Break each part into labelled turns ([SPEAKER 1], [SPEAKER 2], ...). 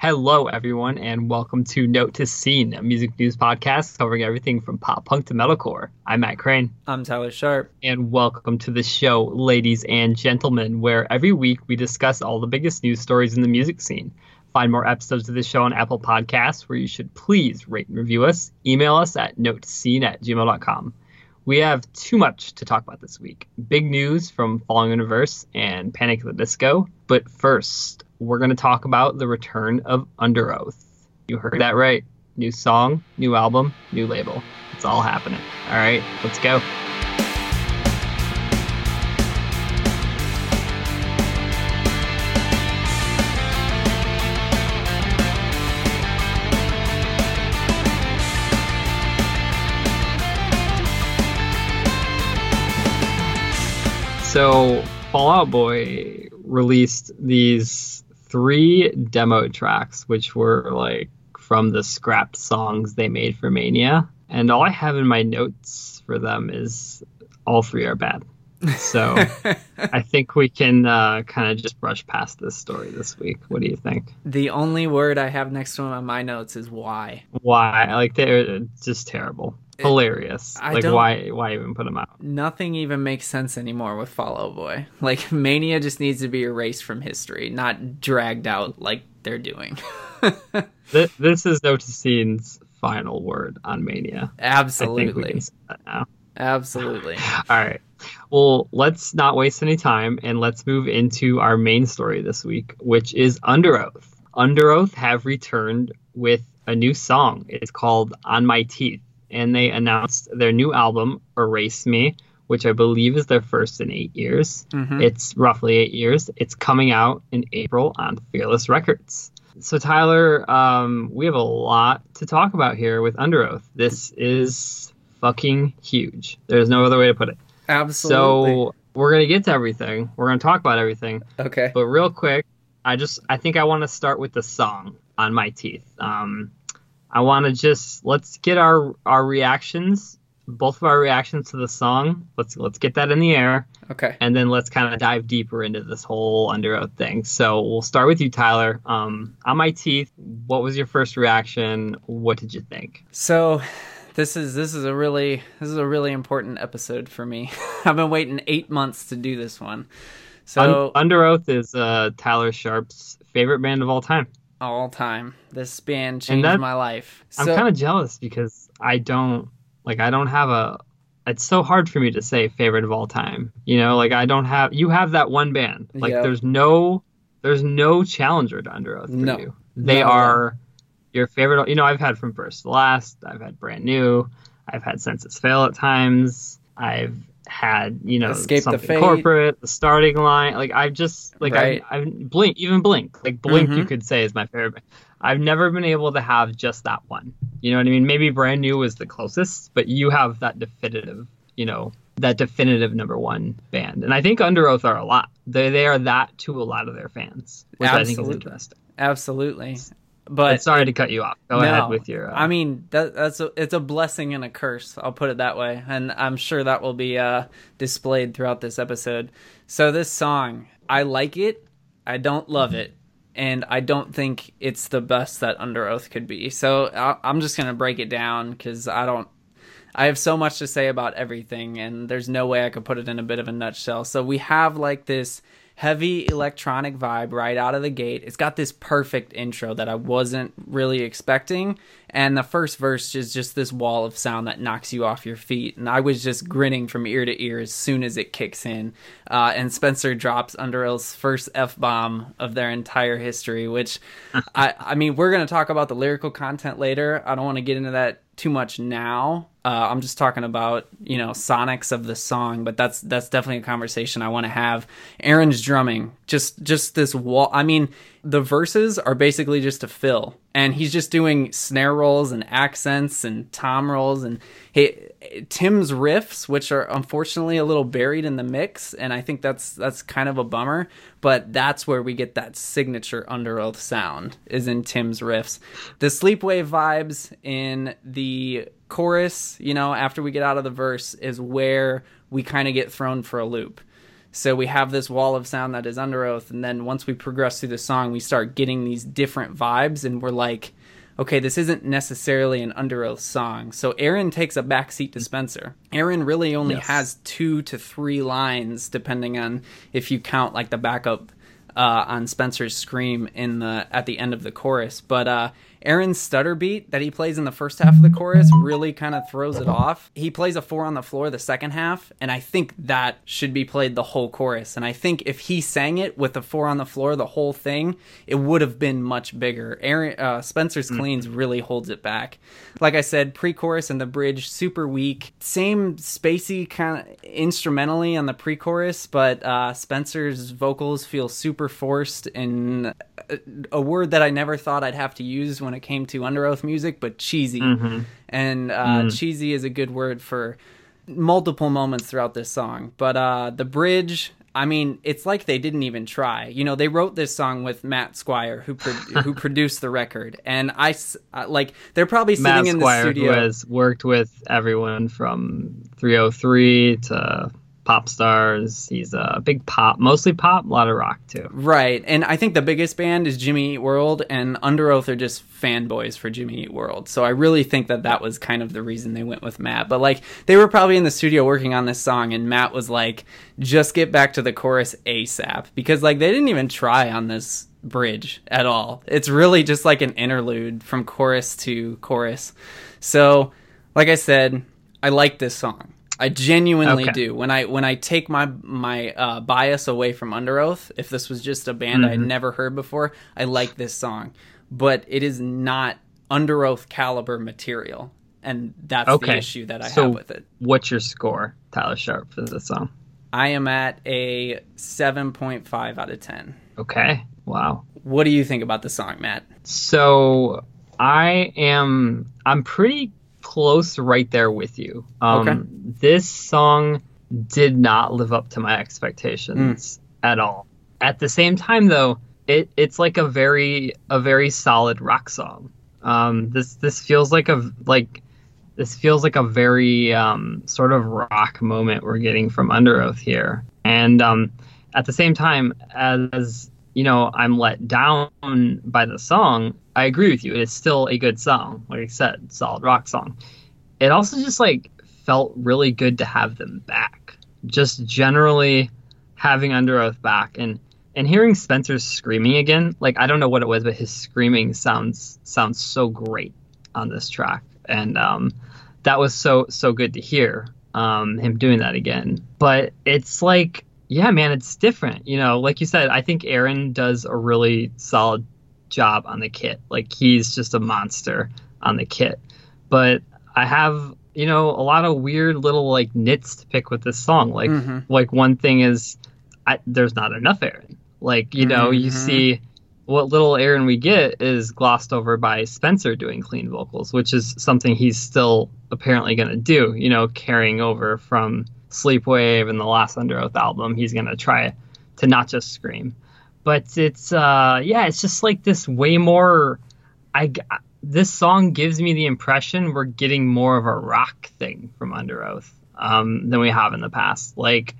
[SPEAKER 1] Hello, everyone, and welcome to Note to Scene, a music news podcast covering everything from pop punk to metalcore. I'm Matt Crane.
[SPEAKER 2] I'm Tyler Sharp.
[SPEAKER 1] And welcome to the show, ladies and gentlemen, where every week we discuss all the biggest news stories in the music scene. Find more episodes of the show on Apple Podcasts, where you should please rate and review us. Email us at notescene at gmail.com. We have too much to talk about this week. Big news from Falling Universe and Panic at the Disco. But first, we're going to talk about the return of Underoath. You heard that right. New song, new album, new label. It's all happening. All right, let's go. So, Fall Out Boy released these three demo tracks, which were like from the scrapped songs they made for Mania. And all I have in my notes for them is all three are bad. So I think we can uh, kind of just brush past this story this week. What do you think?
[SPEAKER 2] The only word I have next to them on my notes is why.
[SPEAKER 1] Why? Like they're just terrible. Hilarious. I like why why even put them out?
[SPEAKER 2] Nothing even makes sense anymore with Fall Out Boy. Like Mania just needs to be erased from history, not dragged out like they're doing.
[SPEAKER 1] this, this is Note Scene's final word on Mania.
[SPEAKER 2] Absolutely. Absolutely.
[SPEAKER 1] All right. Well, let's not waste any time and let's move into our main story this week, which is Underoath. Under Oath have returned with a new song. It's called On My Teeth, and they announced their new album, Erase Me, which I believe is their first in eight years. Mm-hmm. It's roughly eight years. It's coming out in April on Fearless Records. So, Tyler, um, we have a lot to talk about here with Underoath. This is fucking huge. There's no other way to put it.
[SPEAKER 2] Absolutely.
[SPEAKER 1] So we're gonna get to everything. We're gonna talk about everything.
[SPEAKER 2] Okay.
[SPEAKER 1] But real quick, I just I think I want to start with the song on my teeth. Um, I want to just let's get our our reactions, both of our reactions to the song. Let's let's get that in the air.
[SPEAKER 2] Okay.
[SPEAKER 1] And then let's kind of dive deeper into this whole Underoath thing. So we'll start with you, Tyler. Um, on my teeth, what was your first reaction? What did you think?
[SPEAKER 2] So this is this is a really this is a really important episode for me. I've been waiting eight months to do this one. So
[SPEAKER 1] Un- Underoath is uh, Tyler Sharp's favorite band of all time.
[SPEAKER 2] All time. This band changed that, my life.
[SPEAKER 1] So, I'm kind of jealous because I don't like I don't have a. It's so hard for me to say favorite of all time. You know, like I don't have. You have that one band. Like yep. there's no, there's no challenger to Underoath for no. you. They no, are. No your favorite. You know, I've had from first to last. I've had brand new. I've had Senses Fail at times. I've had you know
[SPEAKER 2] Escape
[SPEAKER 1] something
[SPEAKER 2] the
[SPEAKER 1] corporate, the starting line. Like I've just like right. I, I've blink even blink like blink mm-hmm. you could say is my favorite. I've never been able to have just that one. You know what I mean? Maybe brand new was the closest, but you have that definitive. You know that definitive number one band, and I think Underoath are a lot. They they are that to a lot of their fans, which Absolutely. I think is interesting.
[SPEAKER 2] Absolutely. But I'm
[SPEAKER 1] sorry to cut you off. Go no, ahead with your.
[SPEAKER 2] Uh... I mean, that, that's a, it's a blessing and a curse. I'll put it that way, and I'm sure that will be uh, displayed throughout this episode. So this song, I like it. I don't love it, and I don't think it's the best that Underoath could be. So I, I'm just gonna break it down because I don't. I have so much to say about everything, and there's no way I could put it in a bit of a nutshell. So we have like this heavy electronic vibe right out of the gate. It's got this perfect intro that I wasn't really expecting. And the first verse is just this wall of sound that knocks you off your feet. And I was just grinning from ear to ear as soon as it kicks in. Uh, and Spencer drops Underoath's first F bomb of their entire history, which I, I mean, we're going to talk about the lyrical content later. I don't want to get into that too much now. Uh, I'm just talking about you know sonics of the song, but that's that's definitely a conversation I want to have. Aaron's drumming, just just this wall. I mean, the verses are basically just a fill, and he's just doing snare rolls and accents and tom rolls, and Tim's riffs, which are unfortunately a little buried in the mix, and I think that's that's kind of a bummer. But that's where we get that signature Underoath sound is in Tim's riffs. The sleepwave vibes in the chorus, you know, after we get out of the verse, is where we kind of get thrown for a loop. So we have this wall of sound that is Underoath, and then once we progress through the song, we start getting these different vibes, and we're like, okay, this isn't necessarily an Underoath song. So Aaron takes a backseat to Spencer. Aaron really only yes. has two to three lines, depending on if you count like the backup uh, on Spencer's scream in the at the end of the chorus. But uh, Aaron's stutter beat that he plays in the first half of the chorus really kind of throws it off. He plays a four on the floor the second half, and I think that should be played the whole chorus. And I think if he sang it with the four on the floor the whole thing, it would have been much bigger. Aaron uh, Spencer's mm. cleans really holds it back. Like I said, pre-chorus and the bridge super weak. Same spacey kind of instrumentally on the pre-chorus, but uh, Spencer's vocals feel super forced in a, a word that I never thought I'd have to use when when it came to Underoath music, but cheesy. Mm-hmm. And uh, mm. cheesy is a good word for multiple moments throughout this song. But uh, the bridge, I mean, it's like they didn't even try. You know, they wrote this song with Matt Squire, who pro- who produced the record, and I uh, like they're probably sitting Matt in
[SPEAKER 1] Squire,
[SPEAKER 2] the studio.
[SPEAKER 1] Who has worked with everyone from 3OH!3 to pop stars. He's a big pop, mostly pop, a lot of rock too.
[SPEAKER 2] Right, and I think the biggest band is Jimmy Eat World, and Underoath are just fanboys for Jimmy Eat World. So I really think that that was kind of the reason they went with Matt. But like, they were probably in the studio working on this song, and Matt was like, "Just get back to the chorus ASAP," because like they didn't even try on this bridge at all. It's really just like an interlude from chorus to chorus. So, like I said, I like this song. I genuinely okay. do. When I when I take my my uh, bias away from Underoath, if this was just a band mm-hmm. I'd never heard before, I like this song, but it is not Underoath caliber material, and that's okay. the issue that I so have with it.
[SPEAKER 1] What's your score, Tyler Sharp, for this song?
[SPEAKER 2] I am at a seven point five out of ten.
[SPEAKER 1] Okay. Wow.
[SPEAKER 2] What do you think about the song, Matt?
[SPEAKER 1] So I am I'm pretty close right there with you. Um, okay. This song did not live up to my expectations mm. at all. At the same time, though, it, it's like a very a very solid rock song. Um, this this feels like a like this feels like a very um, sort of rock moment we're getting from Underoath here, and um, at the same time as you know I'm let down by the song, I agree with you. It's still a good song, like I said, solid rock song. It also just like felt really good to have them back. Just generally having Underoath back and and hearing Spencer screaming again, like I don't know what it was, but his screaming sounds sounds so great on this track, and um, that was so so good to hear um, him doing that again. But it's like, yeah, man, it's different. You know, like you said, I think Aaron does a really solid job on the kit. Like he's just a monster on the kit. But I have you know a lot of weird little like nits to pick with this song. Like mm-hmm. like one thing is I, there's not enough Aaron. Like you know mm-hmm. you see what little Aaron we get is glossed over by Spencer doing clean vocals, which is something he's still apparently going to do. You know, carrying over from Sleepwave and the last Underoath album, he's going to try to not just scream but it's uh yeah it's just like this way more i this song gives me the impression we're getting more of a rock thing from underoath um than we have in the past. Like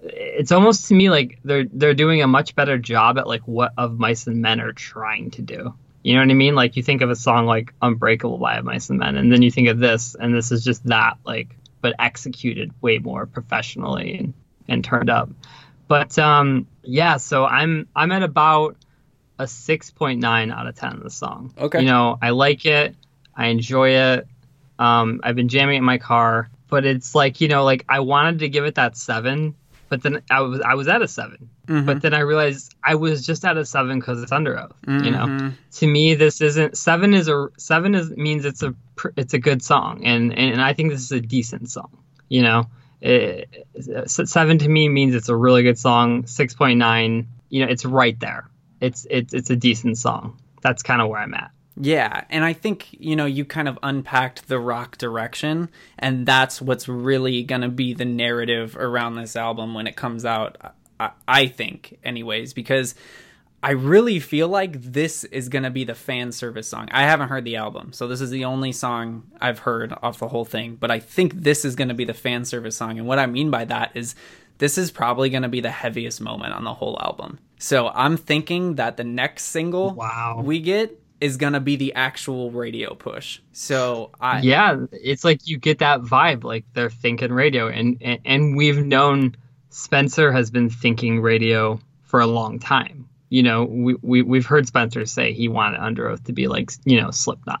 [SPEAKER 1] it's almost to me like they're they're doing a much better job at like what of mice and men are trying to do. You know what i mean? Like you think of a song like unbreakable by of mice and men and then you think of this and this is just that like but executed way more professionally and, and turned up but um, yeah, so I'm I'm at about a 6.9 out of 10 of the song.
[SPEAKER 2] Okay.
[SPEAKER 1] You know, I like it. I enjoy it. Um, I've been jamming it in my car, but it's like, you know, like I wanted to give it that 7, but then I was I was at a 7. Mm-hmm. But then I realized I was just at a 7 cuz it's Underoath, mm-hmm. you know. Mm-hmm. To me this isn't 7 is a 7 is means it's a it's a good song and and I think this is a decent song, you know it, seven to me means it's a really good song. Six point nine, you know, it's right there. It's it's it's a decent song. That's kind of where I'm at.
[SPEAKER 2] Yeah, and I think, you know, you kind of unpacked the rock direction, and that's what's really to be the narrative around this album when it comes out, I, I think, anyways, because I really feel like this is going to be the fan service song. I haven't heard the album, so this is the only song I've heard off the whole thing, but I think this is going to be the fan service song. And what I mean by that is this is probably going to be the heaviest moment on the whole album. So I'm thinking that the next single
[SPEAKER 1] Wow.
[SPEAKER 2] we get is going to be the actual radio push. So I
[SPEAKER 1] yeah, it's like you get that vibe, like they're thinking radio, and, and and we've known Spencer has been thinking radio for a long time. You know, we, we we've heard Spencer say he wanted Underoath to be like you know Slipknot,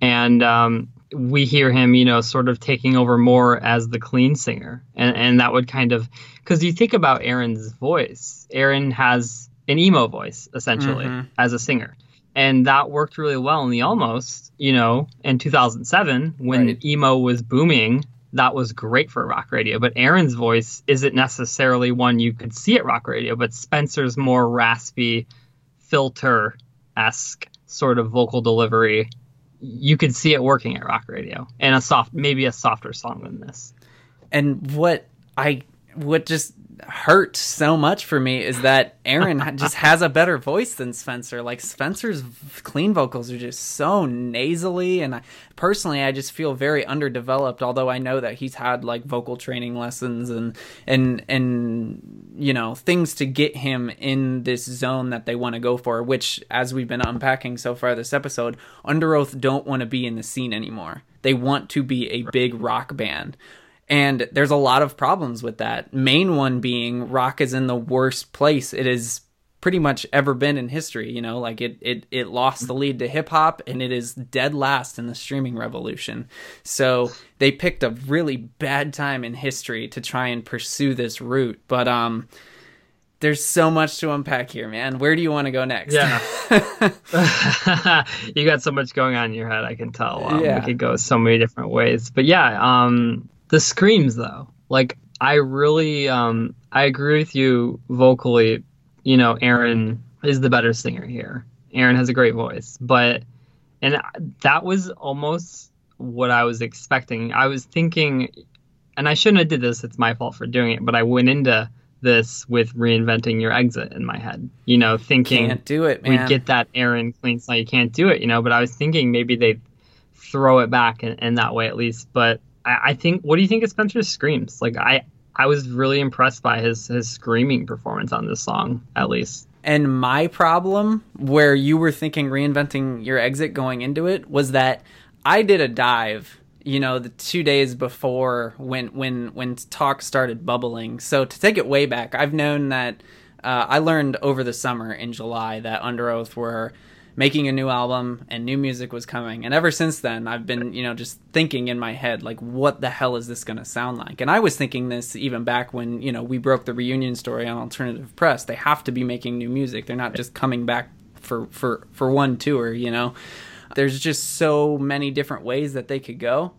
[SPEAKER 1] and um, we hear him, you know, sort of taking over more as the clean singer, and and that would kind of because you think about Aaron's voice, Aaron has an emo voice essentially
[SPEAKER 2] Mhm.
[SPEAKER 1] as a singer and that worked really well in the almost you know in 2007 when
[SPEAKER 2] Right.
[SPEAKER 1] emo was booming that was great for rock radio but aaron's voice isn't necessarily one you could see at rock radio but spencer's more raspy filter esque sort of vocal delivery you could see it working at rock radio and a soft maybe a softer song than this.
[SPEAKER 2] And what I what just hurt so much for me is that Aaron just has a better voice than Spencer. Like Spencer's clean vocals are just so nasally, and I, personally, I just feel very underdeveloped. Although I know that he's had like vocal training lessons and and and you know things to get him in this zone that they want to go for. Which, as we've been unpacking so far this episode, Underoath don't want to be in the scene anymore. They want to be a big rock band. And there's a lot of problems with that. Main one being rock is in the worst place it has pretty much ever been in history. You know, like it it it lost the lead to hip hop and it is dead last in the streaming revolution. So they picked a really bad time in history to try and pursue this route. But um there's so much to unpack here, man. Where do you want to go next?
[SPEAKER 1] Yeah. you got so much going on in your head. I can tell. Um,
[SPEAKER 2] Yeah.
[SPEAKER 1] We could go so many different ways. But yeah, um, the screams though, like I really, um, I agree with you vocally. You know, Aaron is the better singer here. Aaron has a great voice, but and that was almost what I was expecting. I was thinking, and I shouldn't have did this. It's my fault for doing it. But I went into this with reinventing your exit in my head. You know, thinking
[SPEAKER 2] Can't do it,
[SPEAKER 1] we get that Aaron clean slate. You can't do it, you know. But I was thinking maybe they throw it back in, in that way at least. But I, I think, what do you think of Spencer's screams? Like I, I was really impressed by his his screaming performance on this song, at least.
[SPEAKER 2] And my problem, where you were thinking reinventing your exit going into it, was that I did a dive. You know, the two days before when when when talk started bubbling. So to take it way back, I've known that uh, I learned over the summer in July that Underoath were making a new album and new music was coming. And ever since then, I've been, you know, just thinking in my head, like, what the hell is this going to sound like? And I was thinking this even back when, you know, we broke the reunion story on Alternative Press. They have to be making new music. They're not just coming back for, for, for one tour, you know? There's just so many different ways that they could go.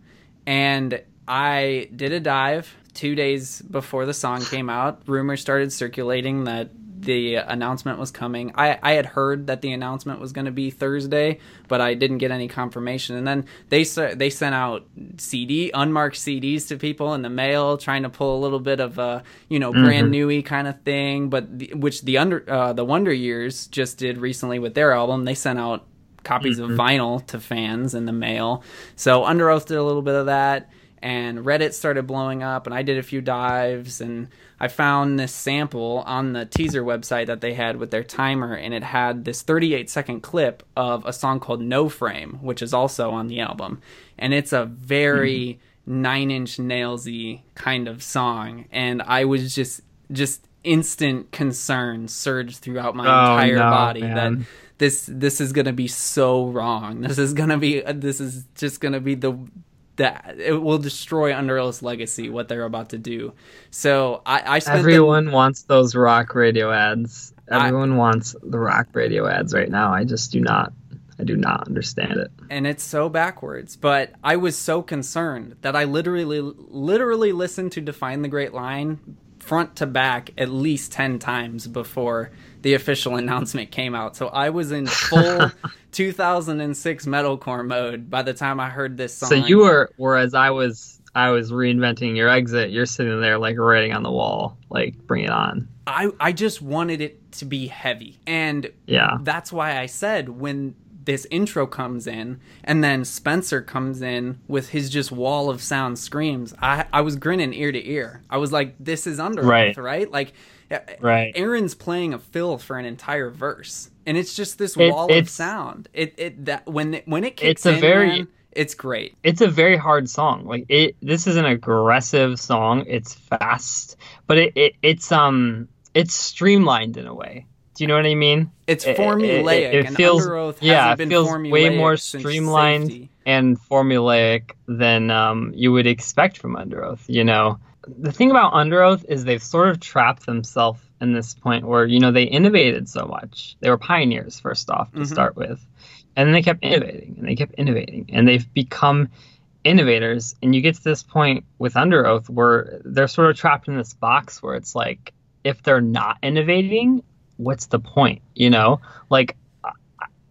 [SPEAKER 2] And I did a dive two days before the song came out. Rumors started circulating that the announcement was coming. I, I had heard that the announcement was going to be Thursday, but I didn't get any confirmation. And then they they sent out CD unmarked CDs to people in the mail, trying to pull a little bit of a you know brand newy kind of thing. But the, which the under uh, the Wonder Years just did recently with their album, they sent out copies of vinyl to fans in the mail. So Underoath did a little bit of that, and Reddit started blowing up, and I did a few dives, and I found this sample on the teaser website that they had with their timer, and it had this 38 second clip of a song called No Frame, which is also on the album, and it's a very hmm. nine inch nailsy kind of song, and I was just just instant concern surged throughout my
[SPEAKER 1] Oh,
[SPEAKER 2] entire
[SPEAKER 1] no,
[SPEAKER 2] body
[SPEAKER 1] man.
[SPEAKER 2] that this this is gonna be so wrong. This is gonna be this is just gonna be the that it will destroy Under legacy what they're about to do. So I, I spent the-
[SPEAKER 1] Everyone wants those rock radio ads.
[SPEAKER 2] I-
[SPEAKER 1] Everyone wants the rock radio ads right now. I just do not. I do not understand it.
[SPEAKER 2] and it's so backwards. But I was so concerned that I literally literally listened to Define the Great Line front to back at least 10 times before the official announcement came out. So I was in full 2006 metalcore mode by the time I heard this song.
[SPEAKER 1] So you were, whereas I was, I was reinventing your exit. You're sitting there like writing on the wall, like bring it on.
[SPEAKER 2] I I just wanted it to be heavy. And
[SPEAKER 1] Yeah.
[SPEAKER 2] that's why I said when this intro comes in and then Spencer comes in with his just wall of sound screams. I I was grinning ear to ear. I was like, this is under
[SPEAKER 1] Right.
[SPEAKER 2] right? Like
[SPEAKER 1] Right.
[SPEAKER 2] Aaron's playing a fill for an entire verse. And it's just this
[SPEAKER 1] It-
[SPEAKER 2] wall of sound. It it that when it, when it kicks
[SPEAKER 1] It's a
[SPEAKER 2] in,
[SPEAKER 1] very-
[SPEAKER 2] man, it's great.
[SPEAKER 1] it's a very hard song. Like it, this is an aggressive song. It's fast, but it, it it's um it's streamlined in a way. Do you know what I mean?
[SPEAKER 2] It's
[SPEAKER 1] It- it-
[SPEAKER 2] formulaic,
[SPEAKER 1] it
[SPEAKER 2] and
[SPEAKER 1] feels-
[SPEAKER 2] Underoath
[SPEAKER 1] yeah,
[SPEAKER 2] hasn't
[SPEAKER 1] it feels
[SPEAKER 2] formulaic
[SPEAKER 1] way more streamlined. And formulaic than um, you would expect from Underoath. You know, the thing about Underoath is they've sort of trapped themselves in this point where you know they innovated so much. They were pioneers first off to
[SPEAKER 2] Mhm.
[SPEAKER 1] start with, and then they kept innovating and they kept innovating and they've become innovators. And you get to this point with Underoath where they're sort of trapped in this box where it's like if they're not innovating, what's the point? You know, like I-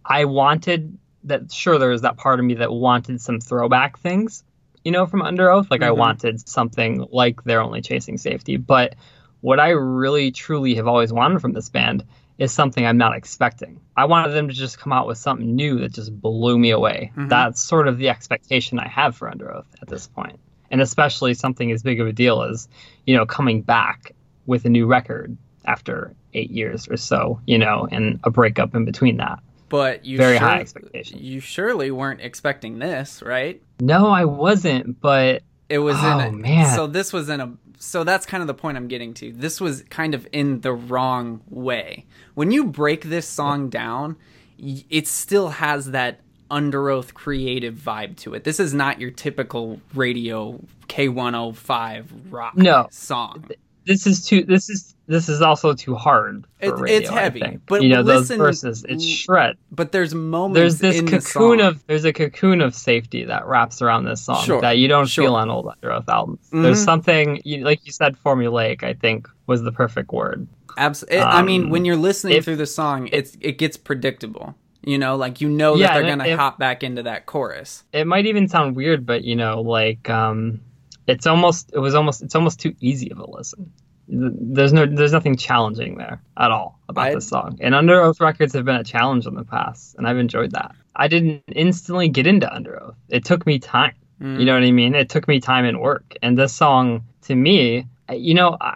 [SPEAKER 1] I wanted that sure there was that part of me that wanted some throwback things you know from Underoath like i
[SPEAKER 2] Mhm.
[SPEAKER 1] wanted something like they're only chasing safety. But what i really truly have always wanted from this band is something i'm not expecting. I wanted them to just come out with something new that just blew me away.
[SPEAKER 2] Mhm.
[SPEAKER 1] that's sort of the expectation i have for Underoath at this point. And especially something as big of a deal as you know coming back with a new record after eight years or so you know and a breakup in between that
[SPEAKER 2] But you
[SPEAKER 1] Very
[SPEAKER 2] sure-
[SPEAKER 1] high expectations.
[SPEAKER 2] You surely weren't expecting this, right?
[SPEAKER 1] No, I wasn't, but
[SPEAKER 2] It was
[SPEAKER 1] Oh,
[SPEAKER 2] in a
[SPEAKER 1] man.
[SPEAKER 2] so this was in a so that's kind of the point I'm getting to. This was kind of in the wrong way. When you break this song down, it still has that Underoath creative vibe to it. This is not your typical radio K105 rock
[SPEAKER 1] No.
[SPEAKER 2] song.
[SPEAKER 1] this is too this is this is also too hard radio,
[SPEAKER 2] it's heavy, but
[SPEAKER 1] you know
[SPEAKER 2] listen-
[SPEAKER 1] those verses it's shred
[SPEAKER 2] But there's moments
[SPEAKER 1] there's this
[SPEAKER 2] the
[SPEAKER 1] cocoon
[SPEAKER 2] song.
[SPEAKER 1] of there's a cocoon of safety that wraps around this song
[SPEAKER 2] Sure,
[SPEAKER 1] that you don't
[SPEAKER 2] sure.
[SPEAKER 1] feel on old Underoath albums
[SPEAKER 2] Mhm.
[SPEAKER 1] there's something you, like you said formulaic i think was the perfect word
[SPEAKER 2] Abs- it, I mean,
[SPEAKER 1] Um,
[SPEAKER 2] when you're listening
[SPEAKER 1] if-
[SPEAKER 2] through the song, it's it gets predictable. You know, like you know
[SPEAKER 1] Yeah,
[SPEAKER 2] that they're gonna
[SPEAKER 1] if-
[SPEAKER 2] hop back into that chorus.
[SPEAKER 1] it might even sound weird but you know like um it's almost it was almost it's almost too easy of a listen there's no there's nothing challenging there at all about
[SPEAKER 2] I-
[SPEAKER 1] this song. And Underoath records have been a challenge in the past and i've enjoyed that. I didn't instantly get into Underoath. It took me time.
[SPEAKER 2] Mm.
[SPEAKER 1] you know what i mean? It took me time and work. And this song to me you know I,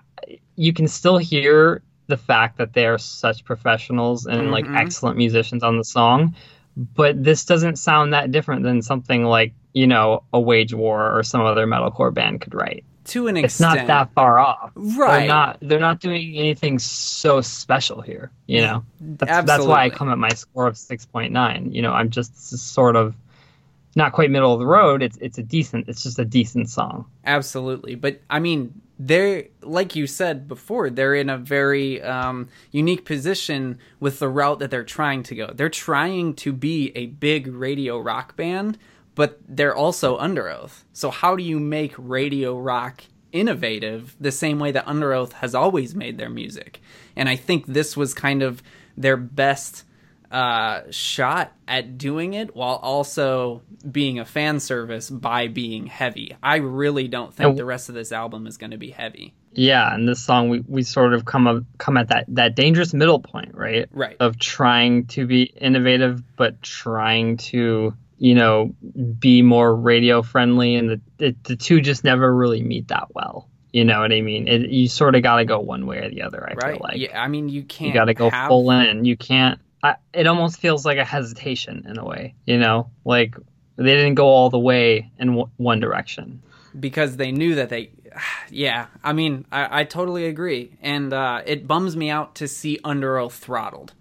[SPEAKER 1] you can still hear the fact that they are such professionals and like
[SPEAKER 2] Mhm.
[SPEAKER 1] excellent musicians on the song but this doesn't sound that different than something like you know a wage war or some other metalcore band could write
[SPEAKER 2] to an
[SPEAKER 1] it's
[SPEAKER 2] extent,
[SPEAKER 1] not that far off.
[SPEAKER 2] Right?
[SPEAKER 1] they're not they're not doing anything so special here you know? That's, that's why i come at my score of 6.9 you know? I'm just sort of not quite middle of the road. It's it's a decent it's just a decent song.
[SPEAKER 2] Absolutely. But I mean, they're like you said before, they're in a very um, unique position with the route that they're trying to go. They're trying to be a big radio rock band, but they're also Underoath. So how do you make radio rock innovative the same way that Underoath has always made their music? And I think this was kind of their best uh, shot at doing it while also being a fan service by being heavy. I really don't think
[SPEAKER 1] And-
[SPEAKER 2] the rest of this album is going to be heavy.
[SPEAKER 1] yeah and this song we, we sort of come up, come at that that dangerous middle point right
[SPEAKER 2] Right.
[SPEAKER 1] of trying to be innovative but trying to you know be more radio friendly and the, the, the two just never really meet that well you know what i mean it, you sort of got to go one way or the other i
[SPEAKER 2] right.
[SPEAKER 1] feel like
[SPEAKER 2] yeah. I mean, you can't.
[SPEAKER 1] you got to go
[SPEAKER 2] have-
[SPEAKER 1] full in you can't I, it almost feels like a hesitation in a way you know like they didn't go all the way in w- one direction
[SPEAKER 2] because they knew that they. Yeah, I mean, I, I totally agree, and uh, it bums me out to see Underoath throttled,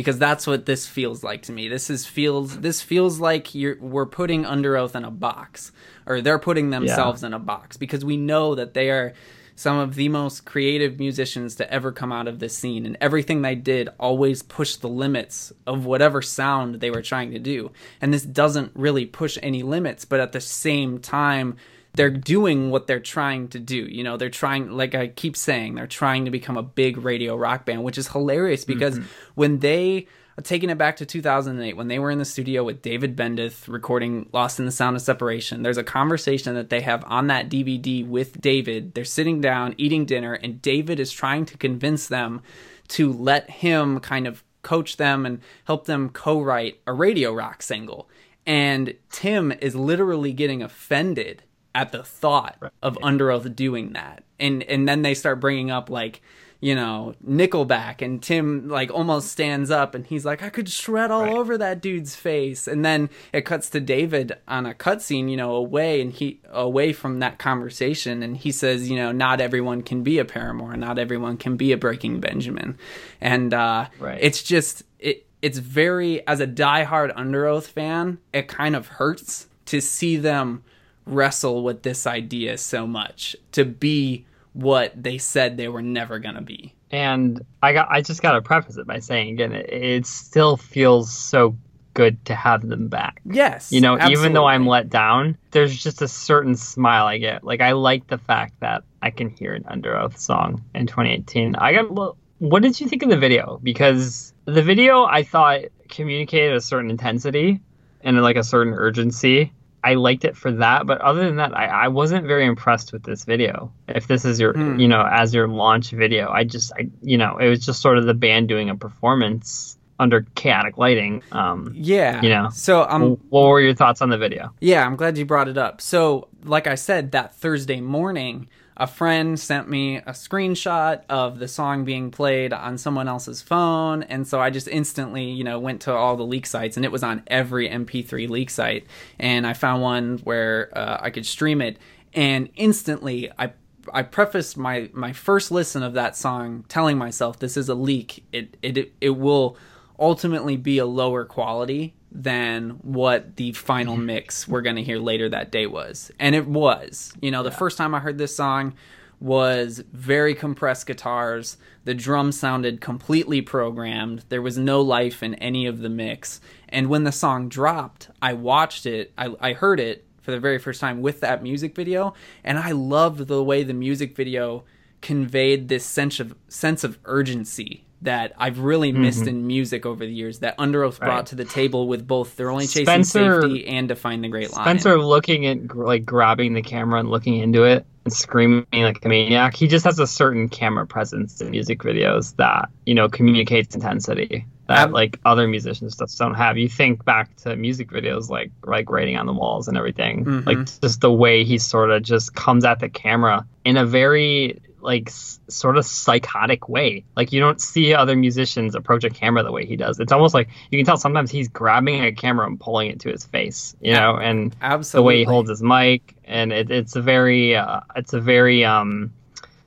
[SPEAKER 2] because that's what this feels like to me. This is feels this feels like you're we're putting Underoath in a box, or they're putting themselves in a box, because we know that they are some of the most creative musicians to ever come out of this scene, and everything they did always pushed the limits of whatever sound they were trying to do, and this doesn't really push any limits, but at the same time they're doing what they're trying to do. You know, they're trying, like I keep saying, they're trying to become a big radio rock band, which is hilarious because mm-hmm. when they, uh, taking it back to 2008, when they were in the studio with David Bendeth recording Lost in the Sound of Separation, there's a conversation that they have on that DVD with David. They're sitting down, eating dinner, and David is trying to convince them to let him kind of coach them and help them co-write a radio rock single. And Tim is literally getting offended at the thought right. of Underoath doing that. And and then they start bringing up like you know, Nickelback, and Tim like almost stands up and he's like, I could shred all right. over that dude's face. And then it cuts to David on a cutscene, you know, away and he away from that conversation, and he says, you know, not everyone can be a Paramore, not everyone can be a Breaking Benjamin, and uh, right. it's just it. It's very as a diehard Underoath fan, it kind of hurts to see them wrestle with this idea so much to be what they said they were never going to be.
[SPEAKER 1] And I got I just got to preface it by saying again it, it, still feels so good to have them back.
[SPEAKER 2] Yes.
[SPEAKER 1] You know, absolutely. even though I'm let down, there's just a certain smile I get. Like I like the fact that I can hear an Underoath song in 2018. I got what did you think of the video? Because the video I thought communicated a certain intensity and like a certain urgency I liked it for that, but other than that, I, I wasn't very impressed with this video. If this is your, mm. you know, as your launch video, I just, I, you know, it was just sort of the band doing a performance under chaotic lighting. Um,
[SPEAKER 2] yeah,
[SPEAKER 1] you know.
[SPEAKER 2] So, um,
[SPEAKER 1] what were your thoughts on the video?
[SPEAKER 2] Yeah, I'm glad you brought it up. So, like I said, that Thursday morning, a friend sent me a screenshot of the song being played on someone else's phone and so i just instantly you know went to all the leak sites and it was on every mp3 leak site and i found one where uh, i could stream it and instantly i I prefaced my my first listen of that song telling myself this is a leak. It it it will ultimately be a lower quality than what the final mm-hmm. mix we're going to hear later that day was. And it was. You know, the yeah. first time I heard this song was very compressed guitars. The drums sounded completely programmed. There was no life in any of the mix. And when the song dropped, I watched it, I, I heard it for the very first time with that music video, and I loved the way the music video conveyed this sense of sense of urgency that I've really missed mm-hmm. in music over the years that Underoath right. brought to the table with both They're Only Chasing Spencer, Safety and Define the Great Line.
[SPEAKER 1] Spencer looking at like grabbing the camera and looking into it and screaming like a maniac. He just has a certain camera presence in music videos that you know communicates intensity that like other musicians just don't have. You think back to music videos like like writing on the walls and everything, mm-hmm. like just the way he sort of just comes at the camera in a very like s- sort of psychotic way. Like you don't see other musicians approach a camera the way he does. It's almost like you can tell sometimes he's grabbing a camera and pulling it to his face, you know, and
[SPEAKER 2] Absolutely.
[SPEAKER 1] the way he holds his mic, and it, it's a very, uh, it's a very um,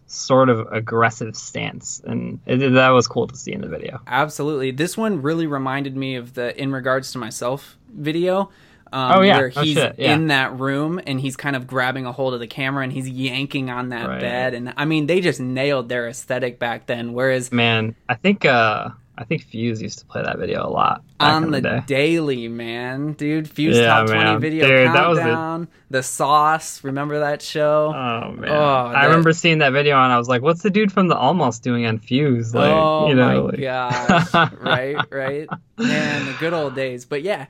[SPEAKER 1] sort of aggressive stance, and it, that was cool to see in the video.
[SPEAKER 2] Absolutely, this one really reminded me of the "In Regards to Myself" video
[SPEAKER 1] um, oh yeah,
[SPEAKER 2] where
[SPEAKER 1] oh,
[SPEAKER 2] he's
[SPEAKER 1] shit, yeah.
[SPEAKER 2] in that room and he's kind of grabbing a hold of the camera and he's yanking on that right. bed. And I mean, they just nailed their aesthetic back then. Whereas,
[SPEAKER 1] man, I think uh, I think Fuse used to play that video a lot
[SPEAKER 2] on the,
[SPEAKER 1] the
[SPEAKER 2] daily, man, dude. Fuse yeah, top man. twenty video dude, countdown. The... the sauce, remember that show?
[SPEAKER 1] Oh man, oh, I remember seeing that video and I was like, "What's the dude from the Almost doing on Fuse?" Like,
[SPEAKER 2] oh
[SPEAKER 1] you know,
[SPEAKER 2] my like... gosh, right, right, man, the good old days. But yeah,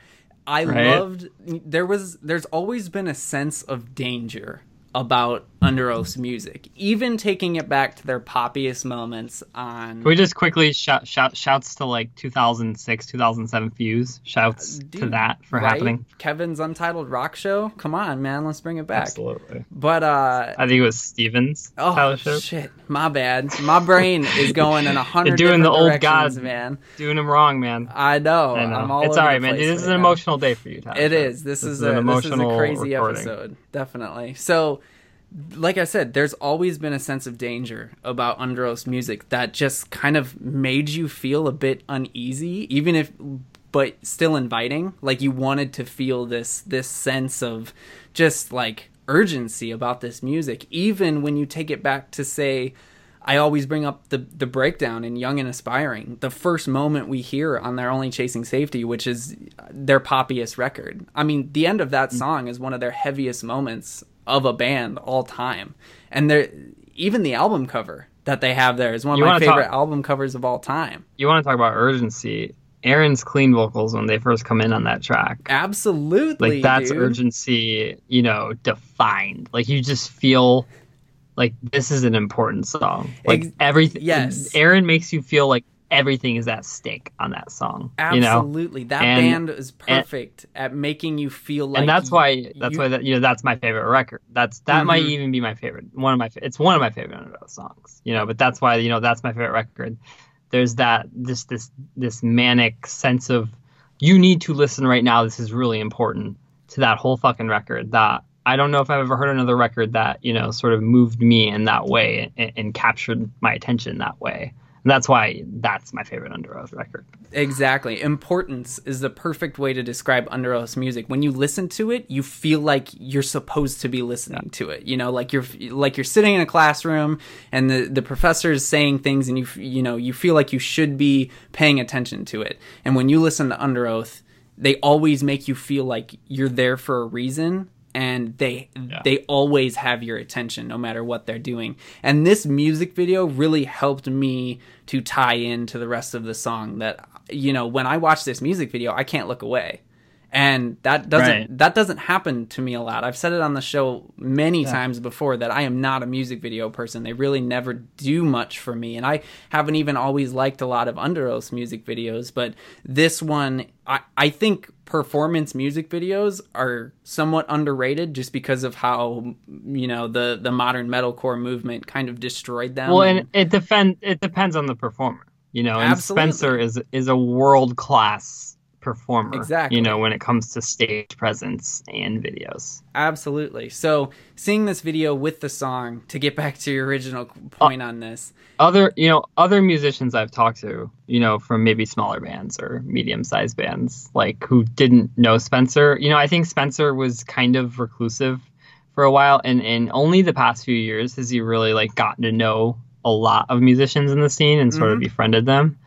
[SPEAKER 2] I right? loved there was there's always been a sense of danger about Underoath's music, even taking it back to their poppiest moments on.
[SPEAKER 1] Can we just quickly shout, shout shouts to like 2006, 2007 Fuse shouts Dude, to that for right? happening.
[SPEAKER 2] Kevin's Untitled Rock Show. Come on, man, let's bring it back.
[SPEAKER 1] Absolutely.
[SPEAKER 2] But uh,
[SPEAKER 1] I think it was Stevens.
[SPEAKER 2] Oh shit, my bad. My brain is going in a hundred. doing the old god, man.
[SPEAKER 1] Doing them wrong, man.
[SPEAKER 2] I know. I know. I'm all
[SPEAKER 1] it's all right, man. Dude, this is an emotional day for you,
[SPEAKER 2] Tyler. It is. This, this is, is, a, an emotional this is a crazy recording. episode. Definitely. So like I said, there's always been a sense of danger about Underoath's music that just kind of made you feel a bit uneasy, even if, but still inviting. Like you wanted to feel this this sense of just like urgency about this music, even when you take it back to say. I always bring up the the breakdown in Young and Aspiring, the first moment we hear on their Only Chasing Safety, which is their poppiest record. I mean, the end of that mm. song is one of their heaviest moments of a band all time. And there even the album cover that they have there is one of you my favorite talk, album covers of all time.
[SPEAKER 1] You want to talk about urgency? Aaron's clean vocals when they first come in on that track.
[SPEAKER 2] Absolutely.
[SPEAKER 1] Like that's
[SPEAKER 2] dude.
[SPEAKER 1] urgency, you know, defined. Like you just feel like this is an important song. Like everything
[SPEAKER 2] yes.
[SPEAKER 1] Aaron makes you feel like everything is at stake on that song. You know?
[SPEAKER 2] Absolutely, that
[SPEAKER 1] And-
[SPEAKER 2] band is perfect at making you feel like.
[SPEAKER 1] and that's
[SPEAKER 2] y-
[SPEAKER 1] why that's
[SPEAKER 2] you-
[SPEAKER 1] why that you know that's my favorite record. That's that might
[SPEAKER 2] Mhm.
[SPEAKER 1] even be my favorite. One of my it's one of my favorite Underoath songs. You know, but that's why you know that's my favorite record. There's that this this this manic sense of you need to listen right now. This is really important to that whole fucking record. That I don't know if I've ever heard another record that you know sort of moved me in that way and, and captured my attention that way. That's why that's my favorite Underoath record.
[SPEAKER 2] Exactly. Importance is the perfect way to describe Underoath's music. When you listen to it, you feel like you're supposed to be listening to it. You know, like you're like you're sitting in a classroom and the the professor is saying things and you you know, you feel like you should be paying attention to it. And when you listen to Underoath, they always make you feel like you're there for a reason and they they always have your attention no matter what they're doing. And this music video really helped me to tie into the rest of the song that you know, when I watch this music video, I can't look away. And that doesn't
[SPEAKER 1] Right.
[SPEAKER 2] that doesn't happen to me a lot. I've said it on the show many times before that I am not a music video person. They really never do much for me, and I haven't even always liked a lot of Under music videos. But this one, I I think performance music videos are somewhat underrated just because of how you know the the modern metalcore movement kind of destroyed them.
[SPEAKER 1] Well, and it defend it depends on the performer, you know. And
[SPEAKER 2] Absolutely.
[SPEAKER 1] Spencer is is a world class performer,
[SPEAKER 2] Exactly.
[SPEAKER 1] You know, when it comes to stage presence and videos.
[SPEAKER 2] Absolutely. So, seeing this video with the song to get back to your original point on this,
[SPEAKER 1] Other, you know, other musicians I've talked to, you know, from maybe smaller bands or medium sized bands, like who didn't know Spencer. You know, I think Spencer was kind of reclusive for a while, and and only the past few years has he really like gotten to know a lot of musicians in the scene and sort of
[SPEAKER 2] Mhm.
[SPEAKER 1] befriended them.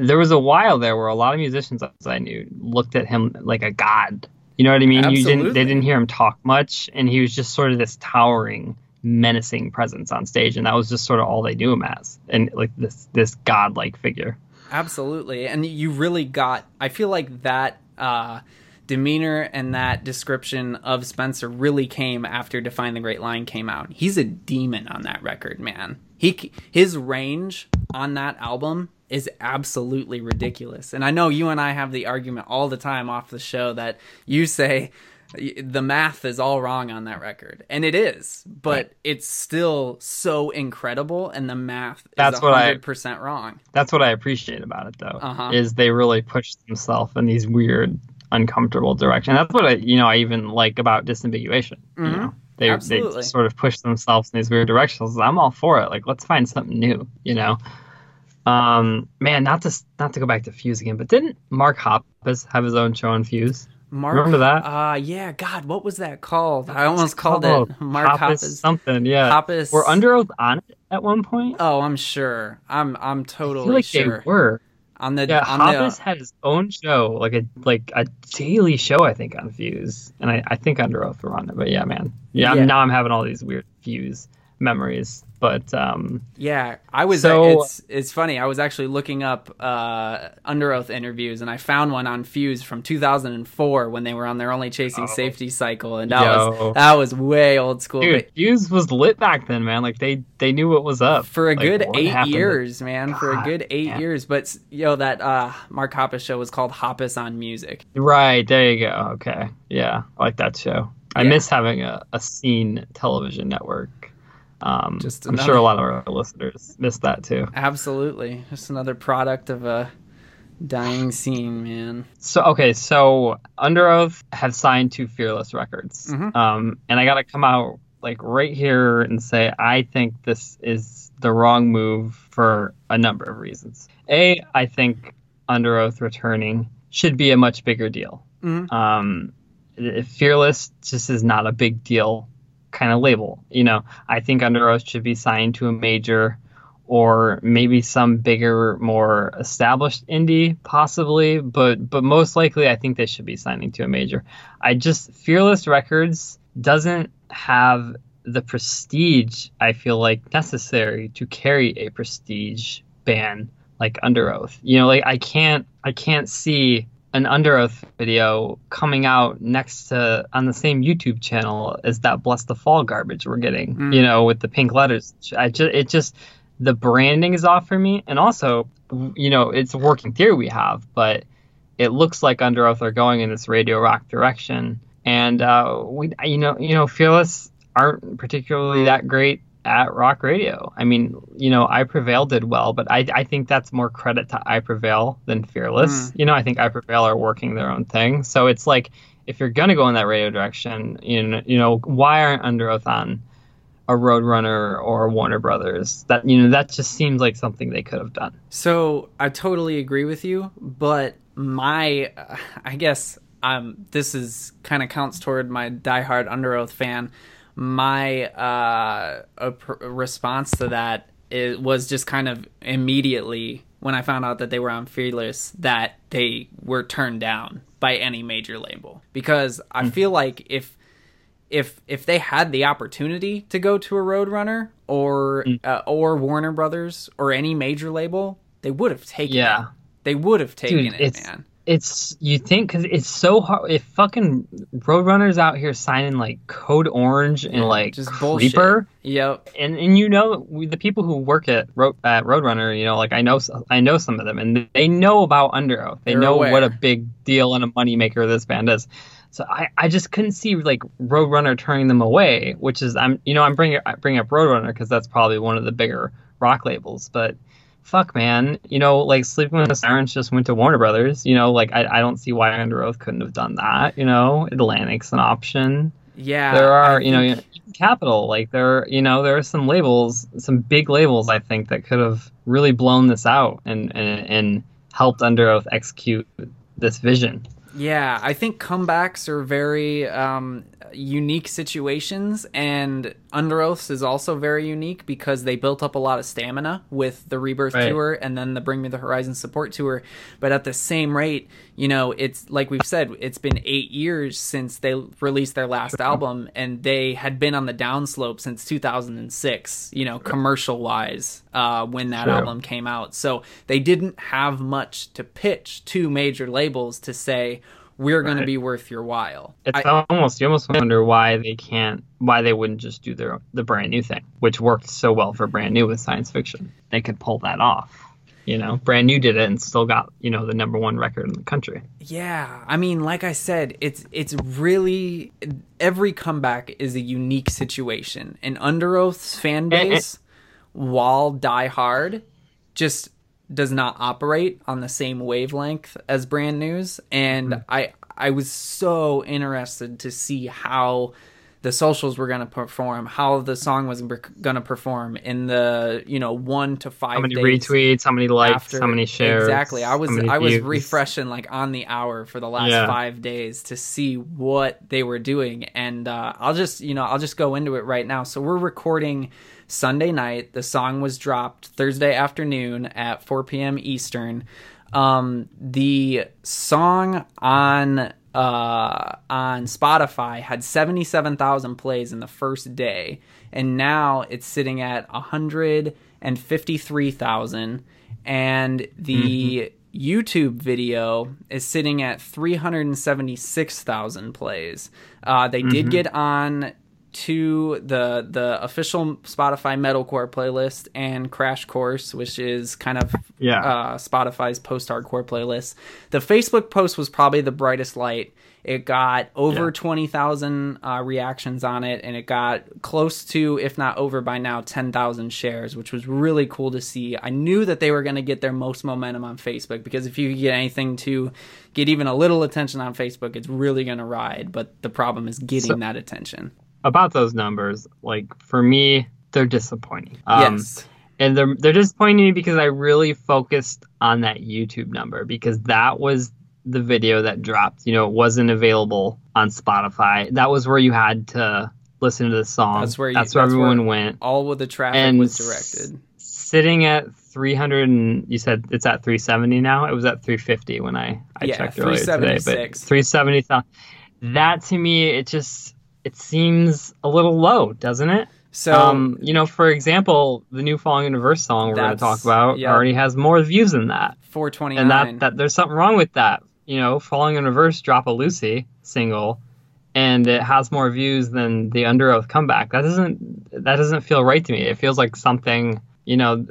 [SPEAKER 1] There was a while there where a lot of musicians as I knew looked at him like a god. You know what I mean? You didn't
[SPEAKER 2] Absolutely.
[SPEAKER 1] they didn't hear him talk much, and he was just sort of this towering, menacing presence on stage, and that was just sort of all they knew him as, and like this this godlike figure.
[SPEAKER 2] absolutely. And you really got, I feel like that uh, demeanor and that description of Spencer really came after Define the Great Line came out. He's a demon on that record, man. He His range on that album is absolutely ridiculous. And I know you and I have the argument all the time off the show that you say the math is all wrong on that record. And it is, but
[SPEAKER 1] Right.
[SPEAKER 2] it's still so incredible and the math
[SPEAKER 1] That's
[SPEAKER 2] is
[SPEAKER 1] what I-
[SPEAKER 2] 100% wrong.
[SPEAKER 1] That's what I appreciate about it, though,
[SPEAKER 2] Uh-huh.
[SPEAKER 1] is they really push themselves in these weird, uncomfortable direction. That's what I, you know, I even like about disambiguation. You
[SPEAKER 2] Mhm.
[SPEAKER 1] know, they
[SPEAKER 2] Absolutely.
[SPEAKER 1] they sort of push themselves in these weird directions. I'm all for it. Like, let's find something new. You know, um, man, not to not to go back to Fuse again, but didn't Mark Hoppus have his own show on Fuse?
[SPEAKER 2] Mark,
[SPEAKER 1] Remember that?
[SPEAKER 2] Uh, yeah. God, what was that called? I almost called
[SPEAKER 1] Oh,
[SPEAKER 2] it Mark
[SPEAKER 1] Hoppus
[SPEAKER 2] Hoppus.
[SPEAKER 1] something. Yeah,
[SPEAKER 2] Hoppus.
[SPEAKER 1] Were Underoath on it at one point?
[SPEAKER 2] Oh, I'm sure. I'm I'm
[SPEAKER 1] I
[SPEAKER 2] totally
[SPEAKER 1] feel like
[SPEAKER 2] sure.
[SPEAKER 1] they were.
[SPEAKER 2] On the
[SPEAKER 1] Yeah,
[SPEAKER 2] on
[SPEAKER 1] Hoppus
[SPEAKER 2] the
[SPEAKER 1] had his own show, like a like a daily show, I think, on Fuse, and I, I think Underoath were on it. But yeah, man, yeah, I'm- now I'm having all these weird Fuse memories. But um,
[SPEAKER 2] yeah, I was.
[SPEAKER 1] So-
[SPEAKER 2] it's it's funny. I was actually looking up uh, Underoath interviews, and I found one on Fuse from 2004 when they were on their only chasing
[SPEAKER 1] Oh.
[SPEAKER 2] safety cycle, and that
[SPEAKER 1] Yo.
[SPEAKER 2] was that was way old school.
[SPEAKER 1] dude, Fuse was lit back then, man. Like they they knew what was up
[SPEAKER 2] for a
[SPEAKER 1] Like,
[SPEAKER 2] good eight
[SPEAKER 1] happened.
[SPEAKER 2] years, man. for a good eight
[SPEAKER 1] damn.
[SPEAKER 2] years. But yo, that uh, Mark Hoppus show was called Hoppus on Music.
[SPEAKER 1] Right there, you go. Okay, yeah, I like that show. I
[SPEAKER 2] Yeah.
[SPEAKER 1] miss having a, a scene television network. Um,
[SPEAKER 2] Just
[SPEAKER 1] I'm sure a lot of our listeners missed that too.
[SPEAKER 2] Absolutely, just another product of a dying scene, man.
[SPEAKER 1] So okay, so Underoath have signed to Fearless Records,
[SPEAKER 2] Mhm.
[SPEAKER 1] um, and I got to come out like right here and say I think this is the wrong move for a number of reasons. A, I think Underoath returning should be a much bigger deal.
[SPEAKER 2] Mhm.
[SPEAKER 1] Um, Fearless just is not a big deal kind of label. You know, I think Underoath should be signed to a major or maybe some bigger, more established indie, possibly. But but most likely, I think they should be signing to a major. I just Fearless Records doesn't have the prestige I feel like necessary to carry a prestige band like Underoath. You know, like I can't I can't see an Underoath video coming out next to on the same YouTube channel as that Blessthefall garbage we're getting.
[SPEAKER 2] Mm.
[SPEAKER 1] You know, with the pink letters. I just it just the branding is off for me, and also, you know, it's a working theory we have, but it looks like Under Underoath are going in this radio rock direction, and uh, we, you know, you know, Fearless aren't particularly that great at rock radio. I mean, you know, I Prevail did well, but I, I think that's more credit to I Prevail than Fearless. Mm. You know, I think I Prevail are working their own thing. So it's like if you're gonna go in that radio direction, you know, you know, why aren't Underoath on a Roadrunner or Warner Brothers? That you know, that just seems like something they could have done.
[SPEAKER 2] So I totally agree with you, but my, uh, I guess, um, this is kind of counts toward my diehard Underoath fan my uh, response to that it was just kind of immediately when I found out that they were on Fearless that they were turned down by any major label because I mm-hmm. feel like if if if they had the opportunity to go to a Roadrunner or mm. uh, or Warner Brothers or any major label, they would have taken yeah. it. They would have taken Dude, it, man
[SPEAKER 1] it's you think because it's so hard. If fucking Roadrunners out here signing like Code Orange and like just Creeper,
[SPEAKER 2] bullshit. yep.
[SPEAKER 1] And and you know the people who work at Road at Roadrunner, you know, like I know I know some of them, and they know about Underoath. They They're know aware. what a big deal and a moneymaker this band is. So I, I just couldn't see like Roadrunner turning them away, which is I'm you know I'm bringing bringing up Roadrunner because that's probably one of the bigger rock labels, but fuck, man, you know, like Sleeping with the Sirens just went to Warner Brothers. You know, like I, I don't see why Underoath couldn't have done that. You know, Atlantic's an option.
[SPEAKER 2] Yeah,
[SPEAKER 1] there are, you know, Capitol. Like there, you know, there are some labels, some big labels, I think, that could have really blown this out and and, and helped Underoath execute this vision.
[SPEAKER 2] Yeah, I think comebacks are very um, unique situations, and Underoaths is also very unique because they built up a lot of stamina with the Rebirth right. tour and then the Bring Me the Horizon support tour. But at the same rate, you know, it's like we've said, it's been eight years since they released their last album, and they had been on the downslope since 2006, you know, commercial wise, uh, when that sure. album came out. So they didn't have much to pitch to major labels to say, we're going to be worth your while.
[SPEAKER 1] It's I, almost you almost wonder why they can't why they wouldn't just do their the brand new thing, which worked so well for brand new with science fiction. They could pull that off. You know, brand new did it and still got you know the number one record in the country.
[SPEAKER 2] Yeah, I mean, like I said, it's it's really every comeback is a unique situation. And Underoath's fan eh, eh. base, and, and, while Die Hard, just does not operate on the same wavelength as brand news and mm-hmm. i i was so interested to see how the socials were going to perform how the song was going to perform in the you know one to five
[SPEAKER 1] how many retweets how many likes after. how many shares
[SPEAKER 2] exactly i was i was refreshing like on the hour for the last yeah. five days to see what they were doing and uh, i'll just you know i'll just go into it right now so we're recording Sunday night. The song was dropped Thursday afternoon at 4 p.m. Eastern. Um, the song on uh, on Spotify had 77,000 plays in the first day, and now it's sitting at 153,000. And the mm-hmm. YouTube video is sitting at 376,000 plays. Uh, they mm-hmm. did get on to the the official Spotify metalcore playlist and Crash Course, which is kind of
[SPEAKER 1] yeah
[SPEAKER 2] uh, Spotify's post hardcore playlist. The Facebook post was probably the brightest light. It got over yeah. twenty thousand uh, reactions on it, and it got close to, if not over by now, ten thousand shares, which was really cool to see. I knew that they were going to get their most momentum on Facebook because if you get anything to get even a little attention on Facebook, it's really going to ride. But the problem is getting so, that attention
[SPEAKER 1] about those numbers, like for me, they're disappointing.
[SPEAKER 2] Um, yes.
[SPEAKER 1] And they're they're disappointing me because I really focused on that YouTube number because that was the video that dropped. You know, it wasn't available on Spotify. That was where you had to listen to the song. That's where you, that's where that's everyone where went.
[SPEAKER 2] All with the traffic and was directed.
[SPEAKER 1] Sitting at 300 and you said it's at 370 now. It was at 350 when I I yeah, checked earlier today, but 370. That to me, it just it seems a little low, doesn't it?
[SPEAKER 2] So,
[SPEAKER 1] um, you know, for example, the new Falling in Reverse song we're going to talk about yep. already has more views than that.
[SPEAKER 2] 429.
[SPEAKER 1] And that, that there's something wrong with that. You know, Falling in Reverse drop a Lucy single and it has more views than the Underoath comeback. That doesn't that doesn't feel right to me. It feels like something You know,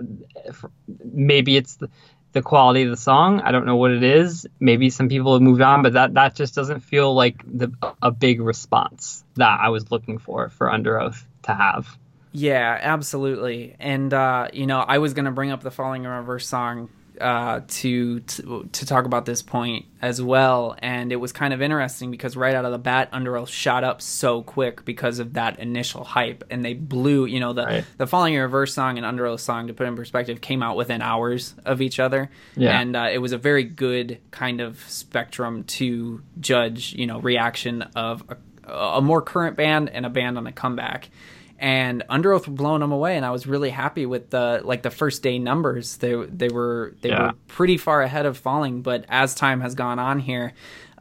[SPEAKER 1] maybe it's the, the quality of the song. I don't know what it is. Maybe some people have moved on, but that that just doesn't feel like the a big response that I was looking for for Underoath to have.
[SPEAKER 2] Yeah, absolutely. And uh, you know, I was gonna bring up the Falling in Reverse song uh, to, to, to talk about this point as well, and it was kind of interesting because right out of the bat, Underoath shot up so quick because of that initial hype, and they blew. You know, the right. the Falling in Reverse song and Underoath song, to put in perspective, came out within hours of each other, yeah. and uh, it was a very good kind of spectrum to judge. You know, reaction of a, a more current band and a band on a comeback and Underoath were blowing them away, and I was really happy with the like the first day numbers. They they were they yeah. were pretty far ahead of Falling, but as time has gone on here,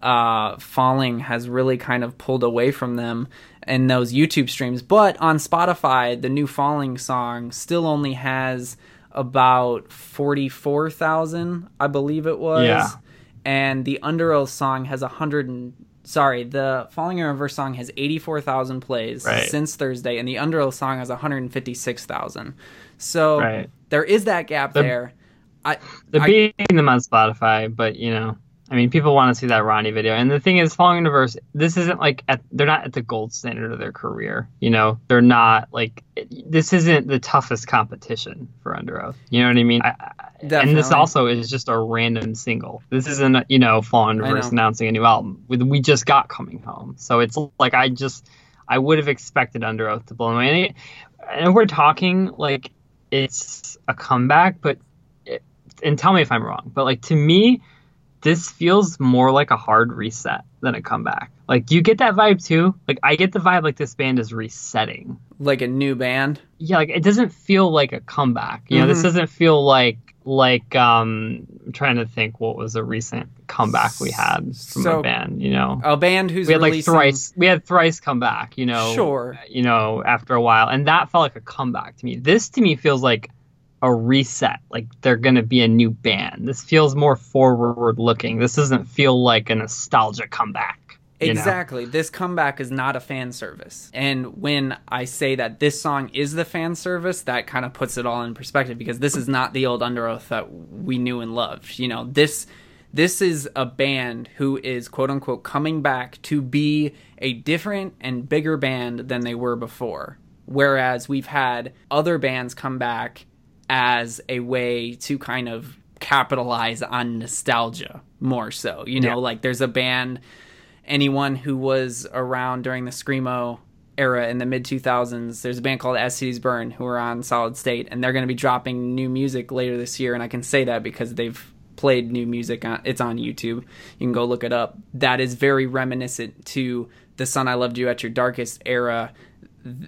[SPEAKER 2] uh, Falling has really kind of pulled away from them in those YouTube streams. But on Spotify, the new Falling song still only has about forty four thousand, I believe it was. Yeah. And the Underoath song has a hundred and sorry, the Falling in Reverse song has 84,000 plays right. since Thursday, and the Underoath song has 156,000. So right. there is that gap the, there.
[SPEAKER 1] I, they're I, beating them on Spotify, but you know, I mean, people want to see that Ronnie video. And the thing is, Falling in Reverse, this isn't like at, they're not at the gold standard of their career. You know, they're not like this isn't the toughest competition for Underoath. You know what I mean? I, and this also is just a random single. This isn't you know Falling in Reverse announcing a new album. We just got Coming Home, so it's like I just I would have expected Underoath to blow away. And we're talking like it's a comeback, but it, and tell me if I'm wrong, but like to me this feels more like a hard reset than a comeback. Like you get that vibe too. Like I get the vibe like this band is resetting.
[SPEAKER 2] Like a new band?
[SPEAKER 1] Yeah, like it doesn't feel like a comeback. You mm-hmm. know, this mm-hmm. doesn't feel like like um I'm trying to think what was a recent comeback we had from so, a band, you know.
[SPEAKER 2] A band who's
[SPEAKER 1] we had
[SPEAKER 2] releasing...
[SPEAKER 1] like thrice we had thrice come back, you know.
[SPEAKER 2] Sure.
[SPEAKER 1] You know, after a while. And that felt like a comeback to me. This to me feels like a reset. Like they're going to be a new band. This feels more forward looking. This doesn't feel like a nostalgia comeback.
[SPEAKER 2] Exactly. Know? This comeback is not a fan service. And when I say that this song is the fan service, that kind of puts it all in perspective because this is not the old Underoath that we knew and loved. You know, this this is a band who is quote unquote coming back to be a different and bigger band than they were before. Whereas we've had other bands come back as a way to kind of capitalize on nostalgia more so. You know, yeah. like there's a band, anyone who was around during the Screamo era in the mid 2000s, there's a band called As Cities Burn who are on Solid State, and they're going to be dropping new music later this year. And I can say that because they've played new music. On, it's on YouTube. You can go look it up. That is very reminiscent to the Son I Loved You at Your Darkest era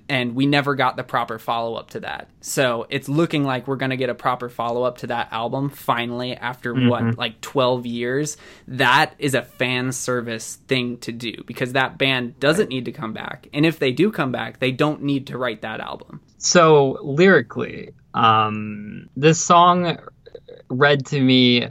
[SPEAKER 2] and we never got the proper follow up to that. So it's looking like we're going to get a proper follow up to that album finally after mm-hmm. what, like 12 years. That is a fan service thing to do because that band doesn't need to come back. And if they do come back, they don't need to write that album.
[SPEAKER 1] So lyrically, um, this song read to me,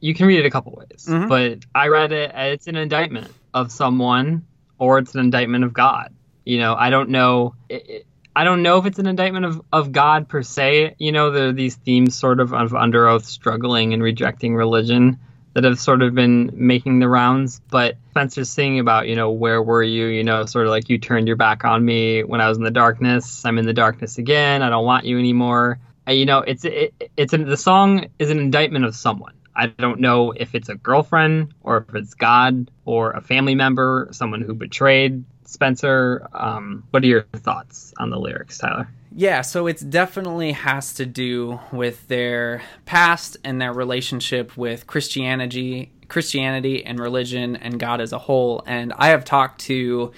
[SPEAKER 1] you can read it a couple ways, mm-hmm. but I read it it's an indictment of someone or it's an indictment of God you know, I don't know. It, I don't know if it's an indictment of, of God per se. You know, there are these themes sort of of Underoath struggling and rejecting religion that have sort of been making the rounds. But Spencer's singing about, you know, where were you? You know, sort of like you turned your back on me when I was in the darkness. I'm in the darkness again. I don't want you anymore. Uh, you know, it's it, it's a, the song is an indictment of someone. I don't know if it's a girlfriend or if it's God or a family member, someone who betrayed Spencer, um, what are your thoughts on the lyrics, Tyler?
[SPEAKER 2] Yeah, so it definitely has to do with their past and their relationship with Christianity, Christianity and religion and God as a whole. And I have talked to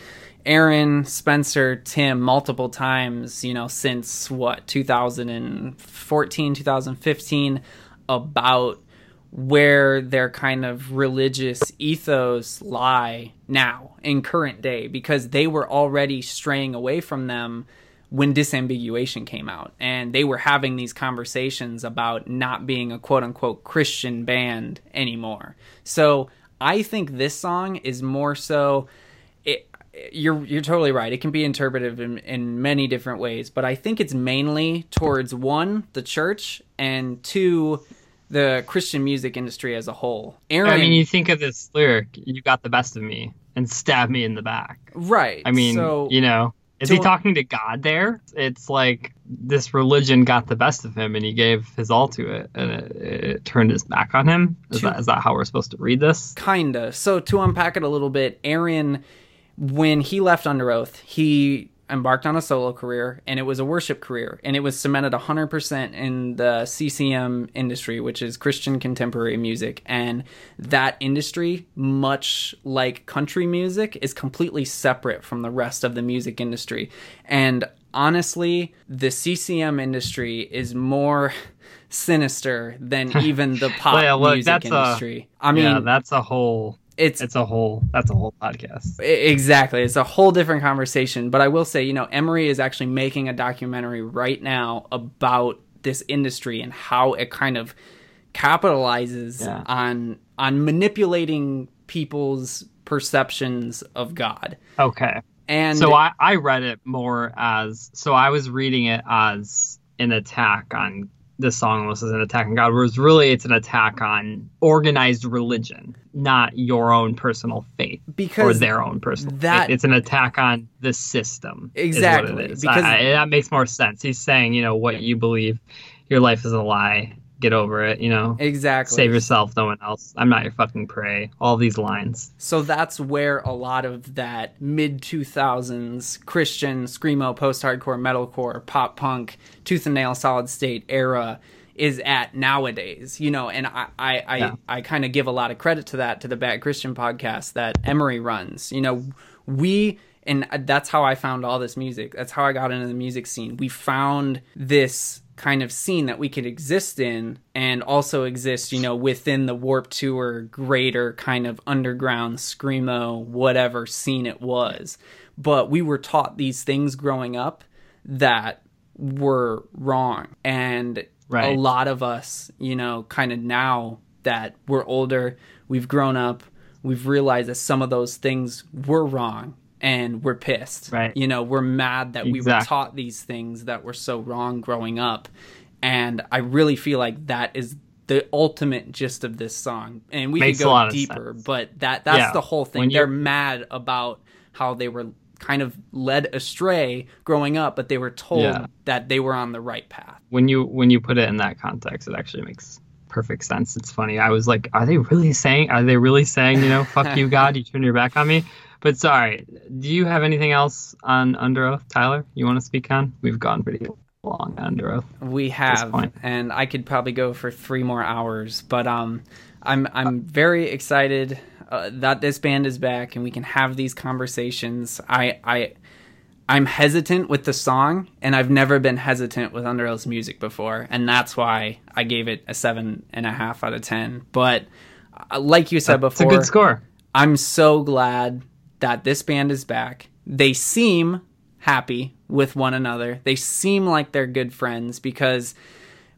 [SPEAKER 2] Aaron, Spencer, Tim multiple times, you know, since what 2014, 2015 about where their kind of religious ethos lie now in current day because they were already straying away from them when disambiguation came out and they were having these conversations about not being a quote unquote christian band anymore so i think this song is more so it you're you're totally right. It can be interpreted in, in many different ways, but I think it's mainly towards one, the church, and two, the Christian music industry as a whole.
[SPEAKER 1] Aaron, I mean, you think of this lyric, "You got the best of me and stabbed me in the back."
[SPEAKER 2] Right.
[SPEAKER 1] I mean, so, you know, is he talking to God there? It's like this religion got the best of him and he gave his all to it and it, it turned his back on him. Is, to, that, is that how we're supposed to read this?
[SPEAKER 2] Kinda. So to unpack it a little bit, Aaron, when he left Underoath, he embarked on a solo career and it was a worship career and it was cemented 100% in the CCM industry which is Christian contemporary music and that industry much like country music is completely separate from the rest of the music industry and honestly the CCM industry is more sinister than even the pop well, yeah, look, music industry.
[SPEAKER 1] A, I mean yeah, that's a whole it's it's a whole that's a whole podcast.
[SPEAKER 2] Exactly. It's a whole different conversation. But i will say you know emery is actually making a documentary right now about this industry and how it kind of capitalizes yeah. on on manipulating people's perceptions of god.
[SPEAKER 1] Okay. And so I, I read it more as so i was reading it as an attack on this song was an attack on God, whereas really it's an attack on organized religion, not your own personal faith because or their own personal that, faith. It's an attack on the system.
[SPEAKER 2] Exactly.
[SPEAKER 1] Because I, that makes more sense. He's saying, you know, what you believe, your life is a lie get over it, you know.
[SPEAKER 2] Exactly.
[SPEAKER 1] Save yourself, no one else. I'm not your fucking prey. All these lines.
[SPEAKER 2] So that's where a lot of that mid 2000s Christian screamo, post-hardcore, metalcore, pop punk, tooth and nail, solid state era is at nowadays, you know, and I I I, yeah. I kind of give a lot of credit to that to the Bad Christian podcast that Emery runs. You know, we and that's how I found all this music. That's how I got into the music scene. We found this kind of scene that we could exist in and also exist, you know, within the Warped Tour greater kind of underground screamo whatever scene it was. But we were taught these things growing up that were wrong. And right. a lot of us, you know, kind of now that we're older, we've grown up, we've realized that some of those things were wrong and we're pissed.
[SPEAKER 1] Right.
[SPEAKER 2] You know, we're mad that exactly. we were taught these things that were so wrong growing up. And I really feel like that is the ultimate gist of this song. And we Makes could go deeper, but that that's yeah. the whole thing. They're mad about how they were kind of led astray growing up, but they were told yeah. that they were on the right path.
[SPEAKER 1] When you when you put it in that context, it actually makes perfect sense. It's funny. I was like, are they really saying are they really saying, you know, fuck you God, you turn your back on me? But sorry, do you have anything else on Underoath, Tyler? You want to speak on? We've gone pretty long Underoath.
[SPEAKER 2] We have, and I could probably go for three more hours. But um, I'm I'm very excited uh, that this band is back and we can have these conversations. I I. I'm hesitant with the song, and I've never been hesitant with Underoath's music before, and that's why I gave it a seven and a half out of ten. But uh, like you said
[SPEAKER 1] that's
[SPEAKER 2] before,
[SPEAKER 1] it's a good score.
[SPEAKER 2] I'm so glad that this band is back. They seem happy with one another. They seem like they're good friends because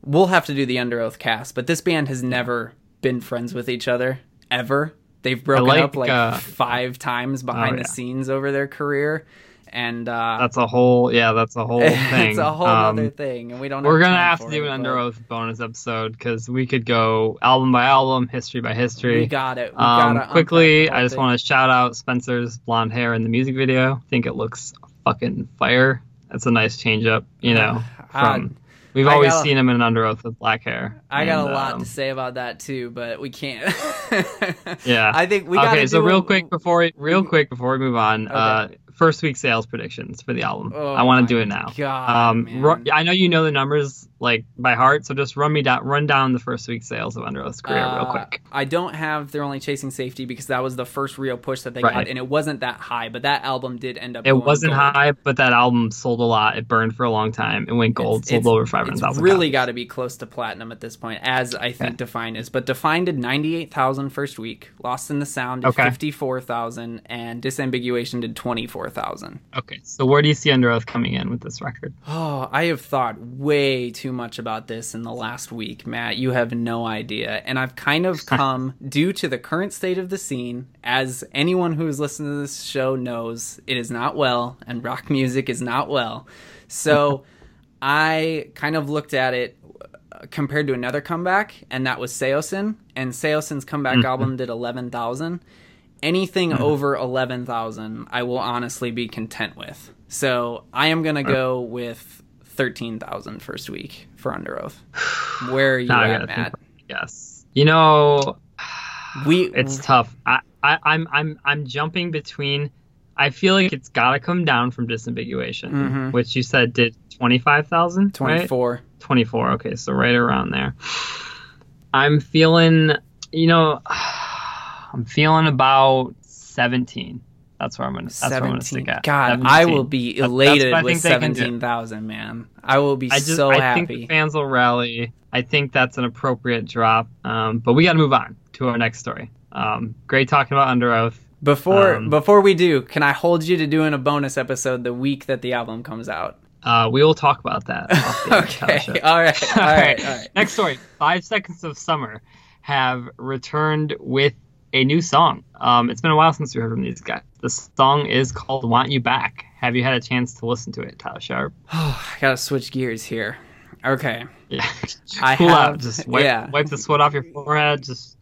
[SPEAKER 2] we'll have to do the Underoath cast, but this band has never been friends with each other ever. They've broken like, up like uh, five times behind oh, yeah. the scenes over their career and uh,
[SPEAKER 1] that's a whole yeah that's a whole thing
[SPEAKER 2] it's a whole um, other thing and we don't
[SPEAKER 1] we're gonna have to
[SPEAKER 2] do
[SPEAKER 1] an Underoath bonus episode because we could go album by album history by history
[SPEAKER 2] we got it we
[SPEAKER 1] um, quickly i just want to shout out spencer's blonde hair in the music video i think it looks fucking fire that's a nice change up you know from We've I always seen him in Underoath with black hair.
[SPEAKER 2] I and, got a lot um, to say about that too, but we can't.
[SPEAKER 1] yeah,
[SPEAKER 2] I think we.
[SPEAKER 1] Okay, so real a, quick before we, real quick before we move on, okay. uh, first week sales predictions for the album. Oh I want to do it now.
[SPEAKER 2] God, um,
[SPEAKER 1] I know you know the numbers like by heart, so just run me down, run down the first week sales of Underoath's career uh, real quick.
[SPEAKER 2] I don't have "They're Only Chasing Safety" because that was the first real push that they right. got, and it wasn't that high. But that album did end up.
[SPEAKER 1] It wasn't gold. high, but that album sold a lot. It burned for a long time. It went gold, it's, sold it's, over five hundred thousand.
[SPEAKER 2] Really got to be close to platinum at this point, as I think. Define is. But Define did ninety eight thousand first week. Lost in the Sound did okay. fifty four thousand, and Disambiguation did twenty four thousand.
[SPEAKER 1] Okay, so where do you see Underoath coming in with this record?
[SPEAKER 2] Oh, I have thought way too much about this in the last week, Matt. You have no idea. And I've kind of come, due to the current state of the scene, as anyone who has listened to this show knows, it is not well, and rock music is not well. So I kind of looked at it uh, compared to another comeback, and that was Saosin. And Saosin's comeback mm-hmm. album did 11,000 anything mm-hmm. over 11,000 I will honestly be content with. So I am going to go with 13,000 first week for Underoath. Where are you at, Matt?
[SPEAKER 1] Yes. You know, we it's tough. I, I I'm I'm I'm jumping between I feel like it's got to come down from disambiguation, mm-hmm. which you said did 25,000,
[SPEAKER 2] 24.
[SPEAKER 1] Right? 24. Okay, so right around there. I'm feeling, you know, I'm feeling about 17. That's where I'm gonna. That's 17. where I'm gonna stick at.
[SPEAKER 2] God, 17. I will be elated with seventeen thousand. Man, I will be I just, so
[SPEAKER 1] I
[SPEAKER 2] happy.
[SPEAKER 1] I think the fans will rally. I think that's an appropriate drop. Um, but we got to move on to our next story. Um, great talking about Underoath.
[SPEAKER 2] Before um, before we do, can I hold you to doing a bonus episode the week that the album comes out?
[SPEAKER 1] Uh, we will talk about that.
[SPEAKER 2] okay. All right. All right. All right.
[SPEAKER 1] Next story. Five Seconds of Summer have returned with a new song. Um, it's been a while since we heard from these guys. The song is called "Want You Back." Have you had a chance to listen to it, Tyler Sharp?
[SPEAKER 2] Oh, I gotta switch gears here. Okay.
[SPEAKER 1] Yeah. I cool have, out. Just wipe, yeah. wipe the sweat off your forehead. Just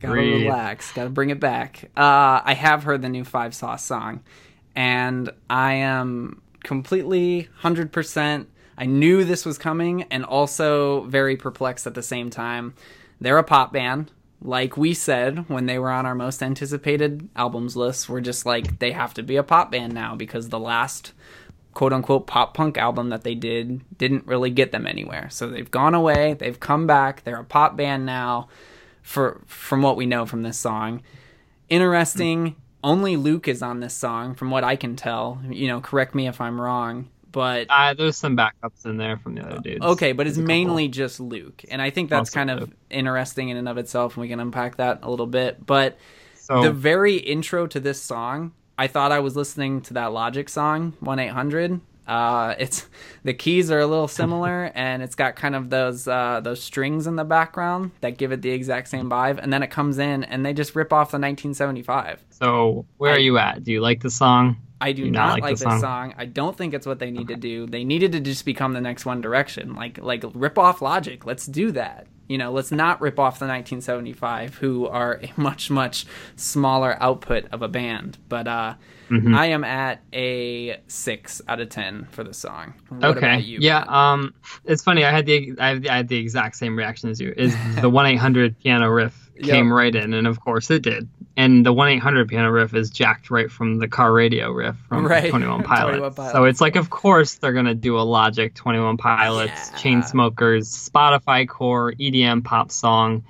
[SPEAKER 2] gotta breathe. relax. Gotta bring it back. Uh, I have heard the new Five Sauce song, and I am completely hundred percent. I knew this was coming, and also very perplexed at the same time. They're a pop band like we said when they were on our most anticipated albums list, we're just like they have to be a pop band now because the last quote unquote pop punk album that they did didn't really get them anywhere. So they've gone away, they've come back, they're a pop band now for from what we know from this song. Interesting, only Luke is on this song from what I can tell. You know, correct me if I'm wrong but
[SPEAKER 1] uh, there's some backups in there from the other dudes.
[SPEAKER 2] Okay, but it's mainly just Luke, and I think that's kind of Luke. interesting in and of itself, and we can unpack that a little bit. But so, the very intro to this song, I thought I was listening to that Logic song, one eight hundred. Uh, it's the keys are a little similar, and it's got kind of those uh, those strings in the background that give it the exact same vibe. And then it comes in, and they just rip off the 1975.
[SPEAKER 1] So where I, are you at? Do you like the song?
[SPEAKER 2] I do, do not, not, like, like this song? song. I don't think it's what they need okay. to do. They needed to just become the next One Direction. Like like rip off Logic. Let's do that. You know, let's not rip off the 1975, who are a much much smaller output of a band. But uh, mm-hmm. I am at a six out of ten for the song.
[SPEAKER 1] What okay, you, yeah. Um, it's funny. I had the I had the, I had the exact same reaction as you. Is the one eight hundred piano riff came yep. right in, and of course it did. And the one eight hundred piano riff is jacked right from the car radio riff from right. Twenty One Pilots. So it's like, of course they're gonna do a Logic, Twenty One Pilots, yeah. Chainsmokers, Spotify core EDM pop song.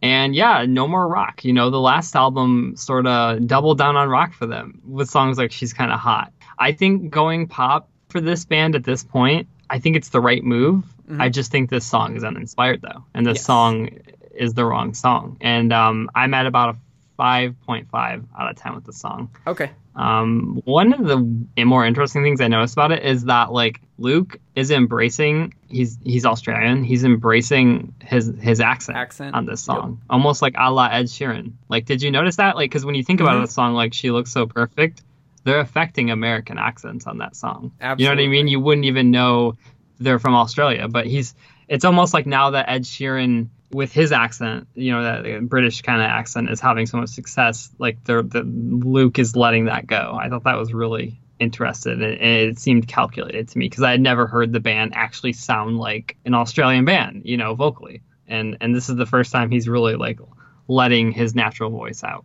[SPEAKER 1] And yeah, no more rock. You know, the last album sort of doubled down on rock for them with songs like She's Kinda Hot. I think going pop for this band at this point, I think it's the right move. Mm-hmm. I just think this song is uninspired though. And this yes. song is the wrong song. And um, I'm at about a 5.5 out of 10 with the song.
[SPEAKER 2] Okay.
[SPEAKER 1] Um, one of the more interesting things I noticed about it is that like Luke is embracing he's he's Australian. He's embracing his his accent, accent. on this song, yep. almost like a la Ed Sheeran. Like, did you notice that? Like, because when you think mm-hmm. about a song like "She Looks So Perfect," they're affecting American accents on that song. Absolutely. You know what I mean? You wouldn't even know they're from Australia, but he's. It's almost like now that Ed Sheeran with his accent, you know, that British kind of accent is having so much success. Like the, Luke is letting that go. I thought that was really interesting, and it seemed calculated to me because I had never heard the band actually sound like an Australian band, you know, vocally. And and this is the first time he's really like letting his natural voice out.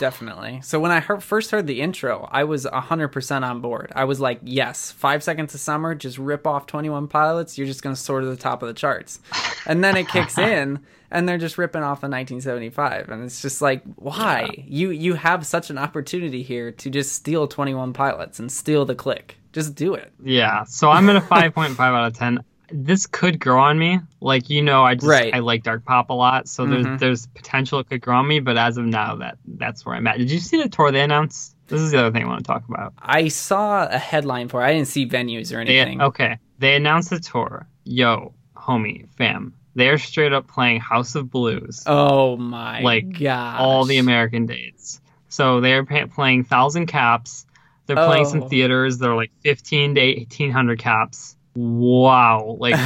[SPEAKER 2] Definitely. So when I heard, first heard the intro, I was 100% on board. I was like, yes, five seconds of summer, just rip off 21 pilots. You're just going to soar to the top of the charts. And then it kicks in and they're just ripping off the 1975. And it's just like, why? Yeah. You, you have such an opportunity here to just steal 21 pilots and steal the click. Just do it.
[SPEAKER 1] Yeah. So I'm at a 5.5 out of 10 this could grow on me. Like you know, I just right. I like dark pop a lot, so mm-hmm. there's there's potential it could grow on me. But as of now, that that's where I'm at. Did you see the tour they announced This is the other thing I want to talk about.
[SPEAKER 2] I saw a headline for. it. I didn't see venues or
[SPEAKER 1] They,
[SPEAKER 2] anything.
[SPEAKER 1] okay, they announced the tour. Yo, homie, fam, they're straight up playing House of Blues.
[SPEAKER 2] Oh my
[SPEAKER 1] Like,
[SPEAKER 2] god!
[SPEAKER 1] all the American dates. So they're pa playing Thousand Caps. They're playing some
[SPEAKER 2] Oh.
[SPEAKER 1] theaters. They're like 15 to 1800 caps. Wow. Like,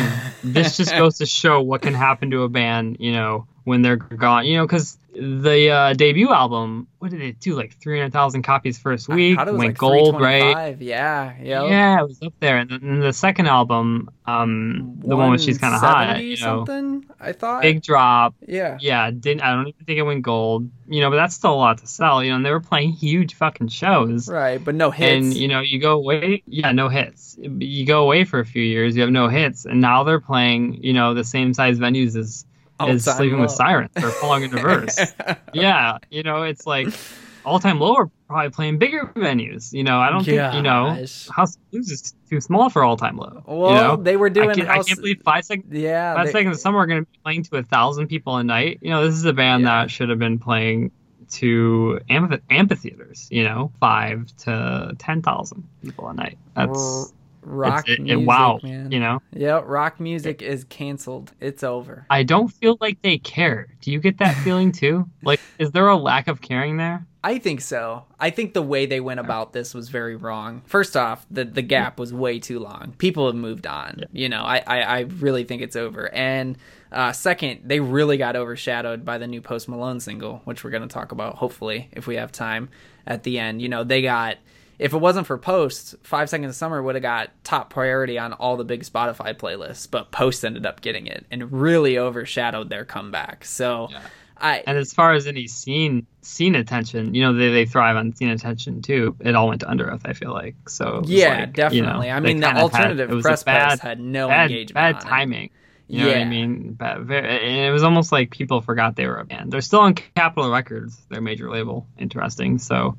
[SPEAKER 1] this just goes to show what can happen to a band, you know, when they're gone. You know, because the uh, debut album, what did it do? Like 300,000 copies first week.
[SPEAKER 2] it
[SPEAKER 1] went
[SPEAKER 2] like
[SPEAKER 1] gold, right?
[SPEAKER 2] 325. Yeah, yep.
[SPEAKER 1] Yeah, it was up there. And then the second album, um, the one where she's kind of hot, you know,
[SPEAKER 2] something. I thought.
[SPEAKER 1] big drop.
[SPEAKER 2] yeah.
[SPEAKER 1] Yeah, didn't I don't even think it went gold. You know, but that's still a lot to sell. You know, and they were playing huge fucking shows.
[SPEAKER 2] Right, but no hits.
[SPEAKER 1] And you know, you go away, yeah, no hits. You go away for a few years, you have no hits, and now they're playing, you know, the same size venues as Oh,
[SPEAKER 2] all
[SPEAKER 1] as
[SPEAKER 2] Time
[SPEAKER 1] Sleeping with Sirens or Falling in Reverse. yeah, you know, it's like all time low are probably playing bigger venues. You know, I don't think you know. House Blues is too small for all time low.
[SPEAKER 2] Well,
[SPEAKER 1] you know?
[SPEAKER 2] they were doing
[SPEAKER 1] I can't, I can't believe five seconds.
[SPEAKER 2] yeah,
[SPEAKER 1] Five
[SPEAKER 2] they-
[SPEAKER 1] Seconds of Summer are going to be playing to a thousand people a night. You know, this is a band
[SPEAKER 2] Yeah.
[SPEAKER 1] that should have been playing to amphi- amphitheaters. You know, five to ten thousand people a night. That's
[SPEAKER 2] r- rock
[SPEAKER 1] it- it-
[SPEAKER 2] music,
[SPEAKER 1] wow.
[SPEAKER 2] man.
[SPEAKER 1] You know,
[SPEAKER 2] Yeah, rock music is canceled. It's over.
[SPEAKER 1] I don't feel like they care. Do you get that feeling too? Like, is there a lack of caring there?
[SPEAKER 2] I think so. I think the way they went about this was very wrong. First off, the the gap was way too long. People have moved on. You know, I, I, I really think it's over. And uh, second, they really got overshadowed by the new Post Malone single, which we're going to talk about hopefully if we have time at the end. You know, they got if it wasn't for posts, Five Seconds of Summer would have got top priority on all the big Spotify playlists, but posts ended up getting it and really overshadowed their comeback. So. I,
[SPEAKER 1] And as far as any scene scene attention, you know, they, they thrive on scene attention too. It all went to Underoath, I feel like. So
[SPEAKER 2] Yeah,
[SPEAKER 1] like, you know,
[SPEAKER 2] definitely. I mean, the
[SPEAKER 1] of had-
[SPEAKER 2] alternative press
[SPEAKER 1] bad,
[SPEAKER 2] had no
[SPEAKER 1] bad,
[SPEAKER 2] engagement.
[SPEAKER 1] bad timing. You know what I mean? Bad, very, and it was almost like people forgot they were a band. They're still on Capitol Records, their major label. Interesting. So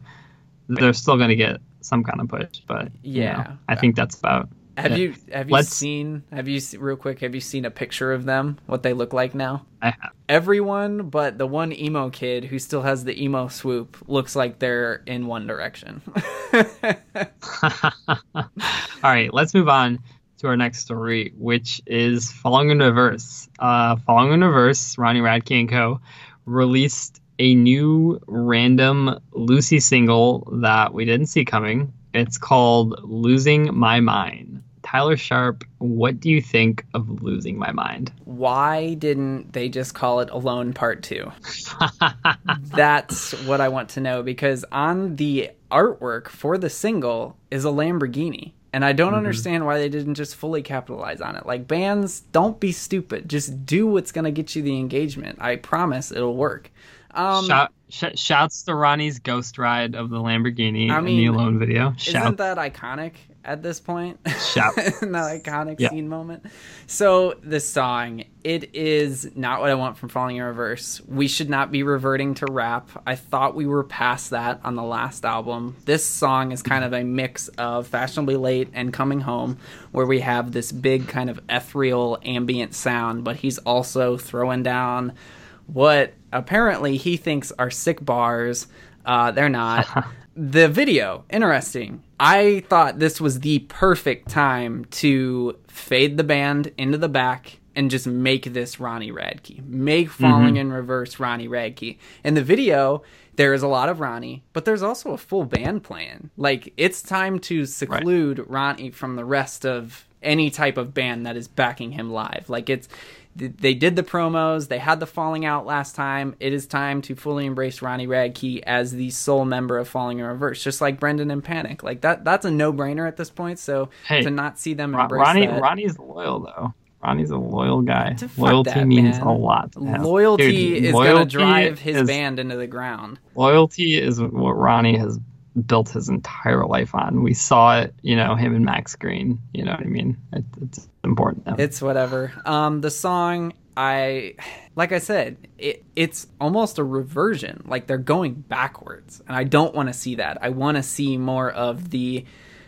[SPEAKER 1] they're still going to get some kind of push, but
[SPEAKER 2] Yeah.
[SPEAKER 1] know, I think that's about.
[SPEAKER 2] Have you have you
[SPEAKER 1] Let's-
[SPEAKER 2] seen have you real quick have you seen a picture of them what they look like now?
[SPEAKER 1] I have.
[SPEAKER 2] Everyone but the one emo kid who still has the emo swoop looks like they're in One Direction.
[SPEAKER 1] All right, let's move on to our next story, which is Falling in Reverse. Uh, Falling in Reverse, Ronnie Radke and Co. released a new random Lucy single that we didn't see coming. It's called Losing My Mind. Tyler Sharp, what do you think of Losing My Mind?
[SPEAKER 2] Why didn't they just call it Alone Part 2? That's what I want to know because on the artwork for the single is a Lamborghini. And I don't
[SPEAKER 1] Mm-hmm.
[SPEAKER 2] understand why they didn't just fully capitalize on it. Like bands, don't be stupid. Just do what's going to get you the engagement. I promise it'll work. Um
[SPEAKER 1] Shout, sh- shouts to Ronnie's ghost ride of the Lamborghini
[SPEAKER 2] I
[SPEAKER 1] in the
[SPEAKER 2] mean,
[SPEAKER 1] Alone video.
[SPEAKER 2] isn't
[SPEAKER 1] Shout,
[SPEAKER 2] that iconic at this point?
[SPEAKER 1] Shout.
[SPEAKER 2] that iconic
[SPEAKER 1] Yeah.
[SPEAKER 2] scene moment. So the song, it is not what I want from Falling in Reverse. We should not be reverting to rap. I thought we were past that on the last album. This song is kind of a mix of Fashionably Late and Coming Home, where we have this big kind of ethereal ambient sound, but he's also throwing down what apparently he thinks are sick bars. Uh, they're not. the video, interesting. I thought this was the perfect time to fade the band into the back and just make this Ronnie Radke. Make Falling in Reverse Ronnie Radke. In the video, there is a lot of Ronnie, but there's also a full band playing. Like, it's time to seclude Ronnie from the rest of any type of band that is backing him live. Like, it's they did the promos. They had the falling out last time. It is time to fully embrace Ronnie Radke as the sole member of Falling in Reverse, just like Brendon and Panic. Like that. That's a no brainer at this point. So
[SPEAKER 1] Hey,
[SPEAKER 2] to not see them embrace
[SPEAKER 1] Ronnie,
[SPEAKER 2] that,
[SPEAKER 1] Ronnie's loyal though. Ronnie's a loyal guy.
[SPEAKER 2] To
[SPEAKER 1] Loyalty
[SPEAKER 2] that,
[SPEAKER 1] means a lot. to him.
[SPEAKER 2] loyalty
[SPEAKER 1] Dude,
[SPEAKER 2] is gonna drive his
[SPEAKER 1] is-
[SPEAKER 2] band into the ground.
[SPEAKER 1] Loyalty is what Ronnie has built his entire life on. We saw it, you know, him and Max Green. You know what I mean? It, it's important. him.
[SPEAKER 2] It's whatever. Um, the song, I, like I said, it it's almost a reversion. Like they're going backwards, and I don't want to see that. I want to see more of the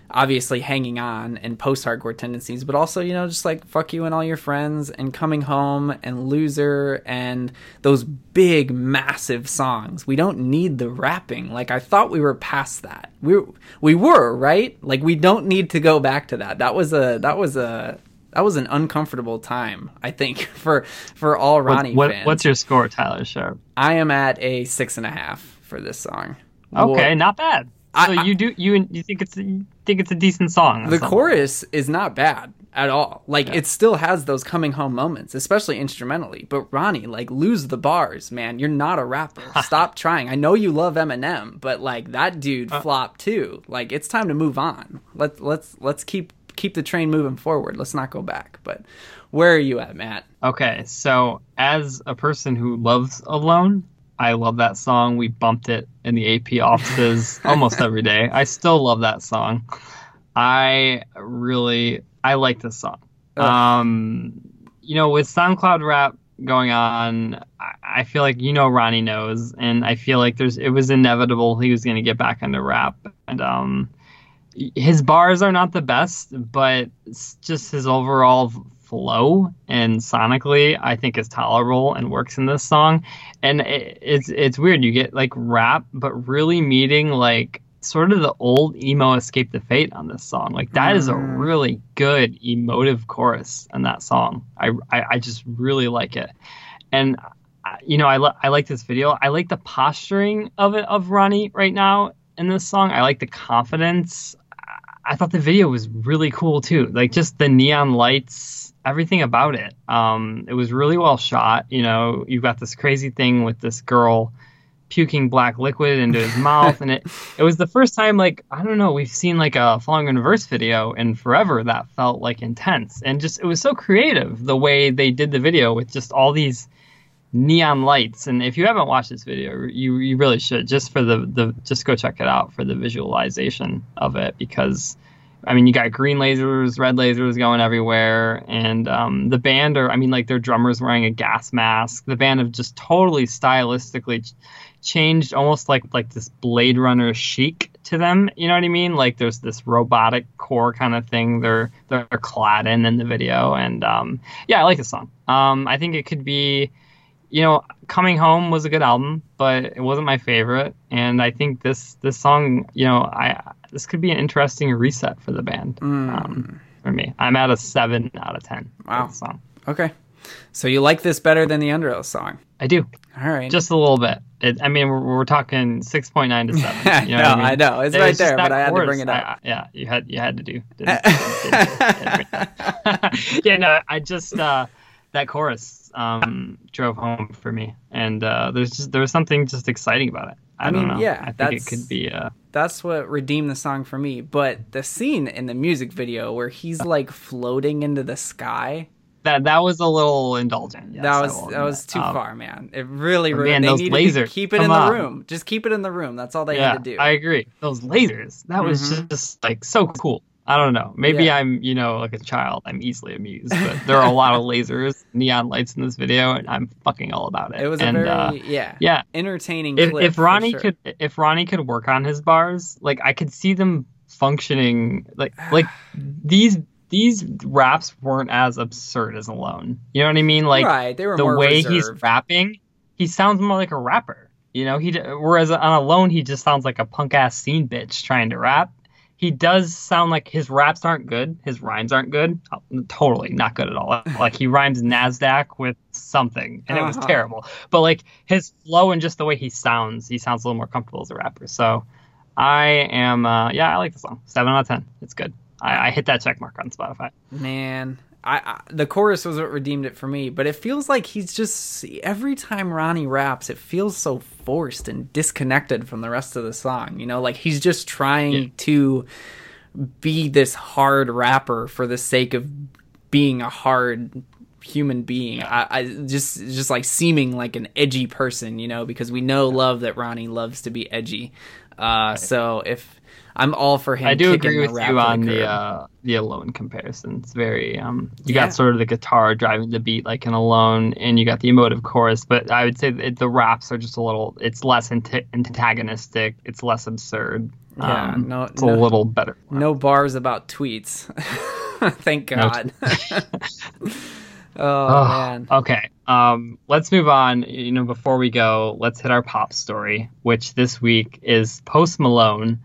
[SPEAKER 2] obviously hanging on and post hardcore tendencies, but also, you know, just like fuck you and all your friends and coming home and loser and those big, massive songs. We don't need the rapping. Like I thought we were past that. We we were, right? Like we don't need to go back to that. That was a that was a that was an uncomfortable time, I think, for for all Ronnie
[SPEAKER 1] what,
[SPEAKER 2] fans.
[SPEAKER 1] What's your score, Tyler Sharp?
[SPEAKER 2] I am at a six and a half for this song.
[SPEAKER 1] Okay, what, not bad. So I, you do you you think it's you think it's a decent song?
[SPEAKER 2] The chorus is not bad at all. Like yeah. it still has those coming home moments, especially instrumentally. But Ronnie, like lose the bars, man. You're not a rapper. Stop trying. I know you love Eminem, but like that dude uh, flopped too. Like it's time to move on. Let's let's let's keep keep the train moving forward. Let's not go back. But where are you at, Matt?
[SPEAKER 1] Okay, so as a person who loves Alone, I love that song. We bumped it in the AP offices almost every day. I still love that song. I really I like this song. Um, you know, with SoundCloud rap going on, I feel like you know Ronnie knows, and I feel like there's it was inevitable he was going to get back into rap, and um, his bars are not the best, but just his overall flow and sonically, I think is tolerable and works in this song. And it, it's it's weird. You get like rap, but really meeting like sort of the old emo escape the fate on this song like that mm. is a mm. really good emotive chorus in that song i i, I just really like it and you know I, lo- I like this video i like the posturing of it of ronnie right now in this song i like the confidence I thought the video was really cool too. Like just the neon lights, everything about it. Um, it was really well shot. You know, you've got this crazy thing with this girl puking black liquid into his mouth, and it it was the first time like I don't know we've seen like a Falling in Reverse video in forever that felt like intense and just it was so creative the way they did the video with just all these neon lights. And if you haven't watched this video, you you really should just for the the just go check it out for the visualization of it because. I mean, you got green lasers, red lasers going everywhere, and um, the band are, I mean, like their drummer's wearing a gas mask. The band have just totally stylistically ch- changed, almost like like this Blade Runner chic to them. You know what I mean? Like there's this robotic core kind of thing they're they're clad in in the video, and um, yeah, I like the song. Um, I think it could be you know, Coming Home was a good album, but it wasn't my favorite. And I think this this song, you know, I this could be an interesting reset for the band. Mm. Um, for me, I'm at a seven out of ten.
[SPEAKER 2] Wow. song. Okay. So you like this better than the Underoath song?
[SPEAKER 1] I do.
[SPEAKER 2] All right.
[SPEAKER 1] Just a little bit. It, I mean, we're, we're talking six point nine to seven.
[SPEAKER 2] You know no, I, mean? I, know it's it right there, but I had to bring it up.
[SPEAKER 1] I, yeah, you had you had to do. Didn't, didn't, yeah, no, I just uh, that chorus um, drove home for me, and uh, there's just there was something just exciting about it. I, I mean, know. yeah, I think it could be. Uh,
[SPEAKER 2] that's what redeemed the song for me. But the scene in the music video where he's like floating into the sky.
[SPEAKER 1] That, that was a little indulgent. Yes,
[SPEAKER 2] that was that was too um, far, man. It really, really man, those lasers. keep it in the room. Just keep it in the room. That's all they yeah, had to do.
[SPEAKER 1] I agree. Those lasers. That mm-hmm. was just like so cool. I don't know. Maybe yeah. I'm, you know, like a child. I'm easily amused, but there are a lot of lasers, neon lights in this video, and I'm fucking all about it.
[SPEAKER 2] It was
[SPEAKER 1] and,
[SPEAKER 2] a very, uh, yeah,
[SPEAKER 1] yeah,
[SPEAKER 2] entertaining.
[SPEAKER 1] If, if Ronnie
[SPEAKER 2] sure.
[SPEAKER 1] could, if Ronnie could work on his bars, like I could see them functioning, like like these these raps weren't as absurd as Alone. You know what I mean? Like
[SPEAKER 2] right. they were
[SPEAKER 1] the way
[SPEAKER 2] reserved.
[SPEAKER 1] he's rapping, he sounds more like a rapper. You know, he whereas on Alone he just sounds like a punk ass scene bitch trying to rap he does sound like his raps aren't good. His rhymes aren't good. Oh, totally not good at all. Like he rhymes Nasdaq with something, and uh-huh. it was uh-huh. terrible. But like his flow and just the way he sounds, he sounds a little more comfortable as a rapper. So I am, uh, yeah, I like the song. Seven out of ten. It's good. I, I hit that check mark on Spotify.
[SPEAKER 2] Man, I, I, the chorus was what redeemed it for me, but it feels like he's just every time Ronnie raps, it feels so forced and disconnected from the rest of the song. You know, like he's just trying yeah. to be this hard rapper for the sake of being a hard human being. I, I, just just like seeming like an edgy person, you know, because we know love that Ronnie loves to be edgy. Uh, so if I'm all for him.
[SPEAKER 1] I do agree with you on the
[SPEAKER 2] curb.
[SPEAKER 1] uh, the Alone comparison. It's very um, you
[SPEAKER 2] Yeah.
[SPEAKER 1] got sort of the guitar driving the beat like in Alone, and you got the emotive chorus. But I would say that the raps are just a little. It's less anta- antagonistic. It's less absurd.
[SPEAKER 2] Yeah,
[SPEAKER 1] Um,
[SPEAKER 2] no-
[SPEAKER 1] it's
[SPEAKER 2] no-
[SPEAKER 1] a little better.
[SPEAKER 2] no bars about tweets. Thank
[SPEAKER 1] No
[SPEAKER 2] God. oh
[SPEAKER 1] Oh,
[SPEAKER 2] man.
[SPEAKER 1] Okay. Um, let's move on. You know, before we go, let's hit our pop story, which this week is Post Malone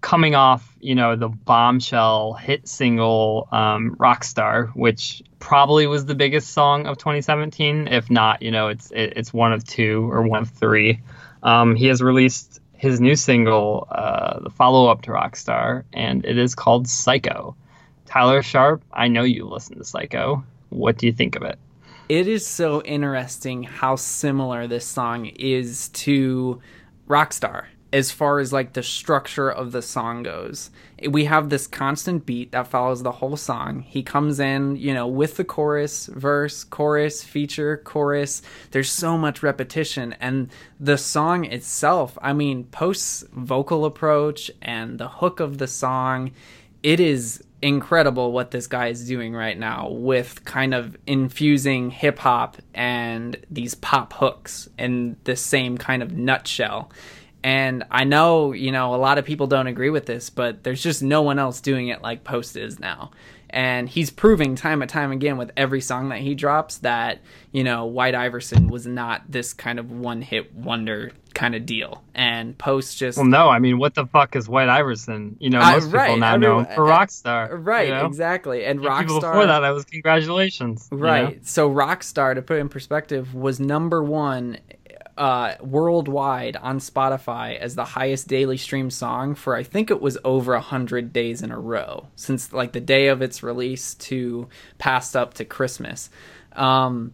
[SPEAKER 1] coming off, you know, the bombshell hit single um, Rockstar, which probably was the biggest song of 2017. If not, you know, it's it, it's one of two or one of three. Um, he has released his new single, uh, the follow up to Rockstar, and it is called Psycho. Tyler Sharp, I know you listen to Psycho. What do you think of it?
[SPEAKER 2] It is so interesting how similar this song is to Rockstar as far as like the structure of the song goes. We have this constant beat that follows the whole song. He comes in, you know, with the chorus, verse, chorus, feature, chorus. There's so much repetition and the song itself, I mean, Post's vocal approach and the hook of the song, it is incredible what this guy is doing right now with kind of infusing hip hop and these pop hooks in the same kind of nutshell. And I know, you know, a lot of people don't agree with this, but there's just no one else doing it like Post is now. And he's proving time and time again with every song that he drops that, you know, White Iverson was not this kind of one hit wonder kind of deal. And Post just
[SPEAKER 1] Well, no, I mean, what the fuck is White Iverson? You know,
[SPEAKER 2] Uh,
[SPEAKER 1] most people
[SPEAKER 2] right,
[SPEAKER 1] now
[SPEAKER 2] everyone-
[SPEAKER 1] know him for
[SPEAKER 2] uh,
[SPEAKER 1] Rockstar.
[SPEAKER 2] right,
[SPEAKER 1] you know?
[SPEAKER 2] exactly. And
[SPEAKER 1] And people
[SPEAKER 2] Rockstar
[SPEAKER 1] before that, I was congratulations. you know?
[SPEAKER 2] Right. So Rockstar, to put it in perspective, was number one uh, worldwide on Spotify as the highest daily stream song for I think it was over a hundred days in a row since like the day of its release to passed up to Christmas. Um,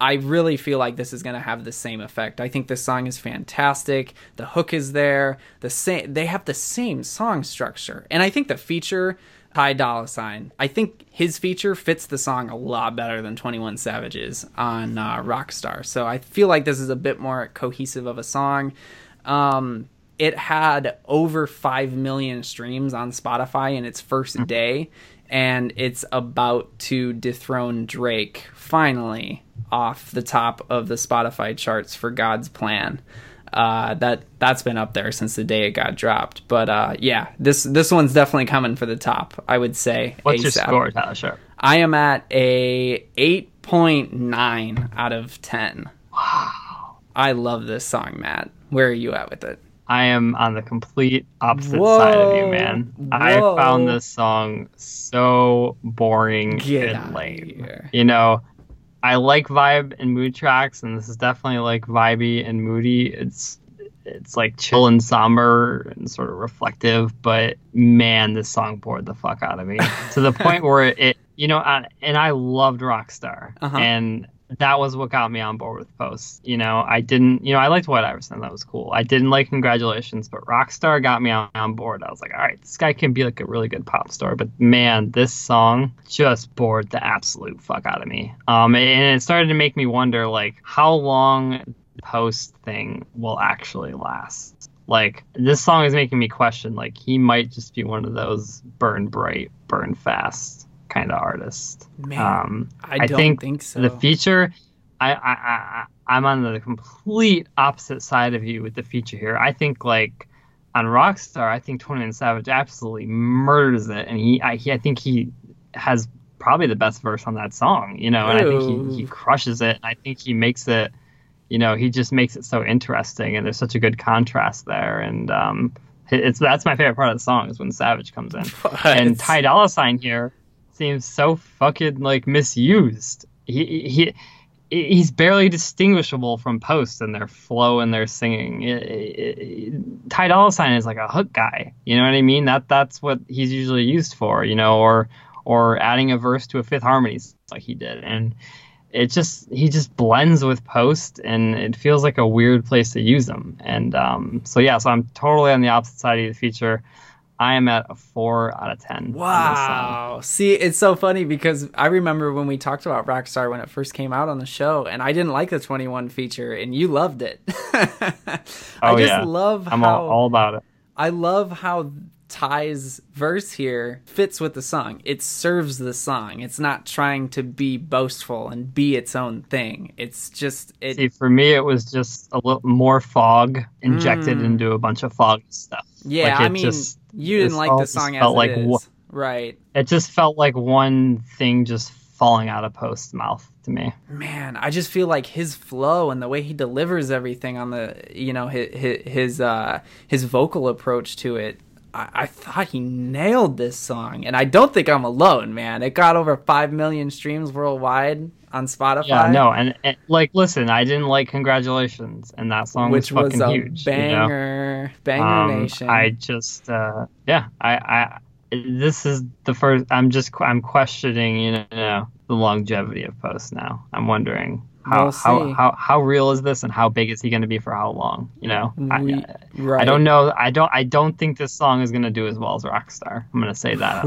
[SPEAKER 2] I really feel like this is going to have the same effect. I think this song is fantastic. The hook is there. The same they have the same song structure. And I think the feature Ty Dolla Sign, I think his feature fits the song a lot better than 21 Savage's on uh, Rockstar. So I feel like this is a bit more cohesive of a song. Um, it had over 5 million streams on Spotify in its first day and it's about to dethrone Drake finally off the top of the Spotify charts for God's Plan. Uh, that that's been up there since the day it got dropped. But uh, yeah, this this one's definitely coming for the top. I would say.
[SPEAKER 1] What's your score, Tyler Sharp?
[SPEAKER 2] I am at a eight point nine out of ten. Wow. I love this song, Matt. Where are you at with it?
[SPEAKER 1] I am on the complete opposite
[SPEAKER 2] Whoa.
[SPEAKER 1] side of you, man. I found this song so boring
[SPEAKER 2] Get
[SPEAKER 1] and lame.
[SPEAKER 2] here.
[SPEAKER 1] You know, I like vibe and mood tracks, and this is definitely like vibey and moody. It's it's like chill and somber and sort of reflective, but man, this song bored the fuck out of me to the point where it, you know, I, and I loved Rockstar,
[SPEAKER 2] Uh-huh.
[SPEAKER 1] and that was what got me on board with Post. You know, I didn't, you know, I liked White Iverson, that was cool. I didn't like Congratulations, but Rockstar got me on, on board. I was like, all right, this guy can be like a really good pop star, but man, this song just bored the absolute fuck out of me. Um, and it started to make me wonder, like, how long Post thing will actually last. Like this song is making me question, like he might just be one of those burn bright, burn fast kind of artist.
[SPEAKER 2] Man,
[SPEAKER 1] Um,
[SPEAKER 2] I
[SPEAKER 1] I
[SPEAKER 2] don't
[SPEAKER 1] think
[SPEAKER 2] think, so.
[SPEAKER 1] the feature, I, I, I, I'm on the complete opposite side of you with the feature here. I think like on Rockstar, I think 21 Savage absolutely murders it, and he, I, he, I think he has probably the best verse on that song. You know, and I think he, he crushes it. And I think he makes it. You know, he just makes it so interesting, and there's such a good contrast there. And um, it's that's my favorite part of the song is when Savage comes in and Ty Dolla Sign here seems so fucking like misused. He he he's barely distinguishable from Post and their flow and their singing. It- it- it- Ty Dolla Sign is like a hook guy. You know what I mean? That that's what he's usually used for. You know, or or adding a verse to a Fifth Harmony like he did, and it just he just blends with Post, and it feels like a weird place to use them. And um, so yeah, so I'm totally on the opposite side of the feature. I am at a four out of ten. on this song.
[SPEAKER 2] Wow. See, it's so funny because I remember when we talked about Rockstar when it first came out on the show, and I didn't like the 21 feature, and you loved it. I
[SPEAKER 1] Oh,
[SPEAKER 2] just
[SPEAKER 1] yeah.
[SPEAKER 2] love
[SPEAKER 1] I'm
[SPEAKER 2] how
[SPEAKER 1] all, all about it.
[SPEAKER 2] I love how Ty's verse here fits with the song. It serves the song. It's not trying to be boastful and be its own thing. It's just it.
[SPEAKER 1] See, for me, it was just a little more fog injected mm. into a bunch of fog stuff.
[SPEAKER 2] Yeah, like I mean, just, you didn't like the song as it like is. right.
[SPEAKER 1] It just felt like one thing just falling out of Post's mouth to me.
[SPEAKER 2] Man, I just feel like his flow and the way he delivers everything on the, you know, his his uh, his vocal approach to it. I, I thought he nailed this song, and I don't think I'm alone, man. It got over five million streams worldwide on Spotify.
[SPEAKER 1] Yeah, no, and, and, like, listen, I didn't like "Congratulations," and that song
[SPEAKER 2] which
[SPEAKER 1] was fucking
[SPEAKER 2] was a
[SPEAKER 1] huge.
[SPEAKER 2] Banger,
[SPEAKER 1] you know?
[SPEAKER 2] banger
[SPEAKER 1] um,
[SPEAKER 2] nation.
[SPEAKER 1] I just, uh, yeah, I, I, this is the first. I'm just, I'm questioning, you know, the longevity of Post now. I'm wondering how, we'll how, how how real is this and how big is he going to be for how long you know we, I, right. I don't know i don't i don't think this song is going to do as well as rockstar i'm going to say that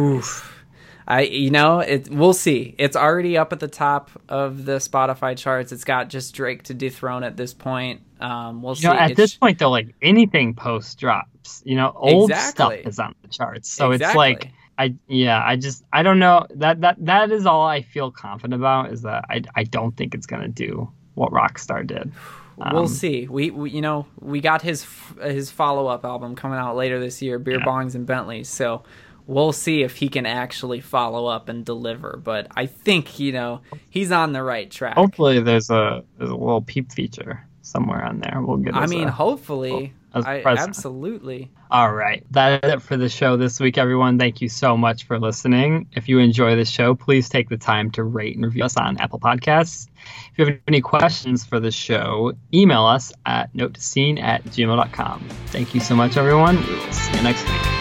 [SPEAKER 2] I you know it we'll see. It's already up at the top of the Spotify charts. It's got just Drake to dethrone at this point. Um, we'll
[SPEAKER 1] you
[SPEAKER 2] see.
[SPEAKER 1] Know, at
[SPEAKER 2] it's,
[SPEAKER 1] this point though, like anything post drops, you know, old exactly. stuff is on the charts. So exactly. it's like I yeah, I just I don't know that that that is all I feel confident about is that I I don't think it's gonna do what Rockstar did.
[SPEAKER 2] Um, we'll see. We, we, you know we got his his follow up album coming out later this year, Beer yeah. Bongs and Bentleys. So we'll see if he can actually follow up and deliver. But I think you know he's on the right track.
[SPEAKER 1] Hopefully, there's a there's a Lil Peep feature somewhere on there. We'll get.
[SPEAKER 2] I mean, a, hopefully. I, absolutely.
[SPEAKER 1] All right. That is it for the show this week, everyone. Thank you so much for listening. If you enjoy the show, please take the time to rate and review us on Apple Podcasts. If you have any questions for the show, email us at note to scene at gmail.com. Thank you so much, everyone. We will see you next week.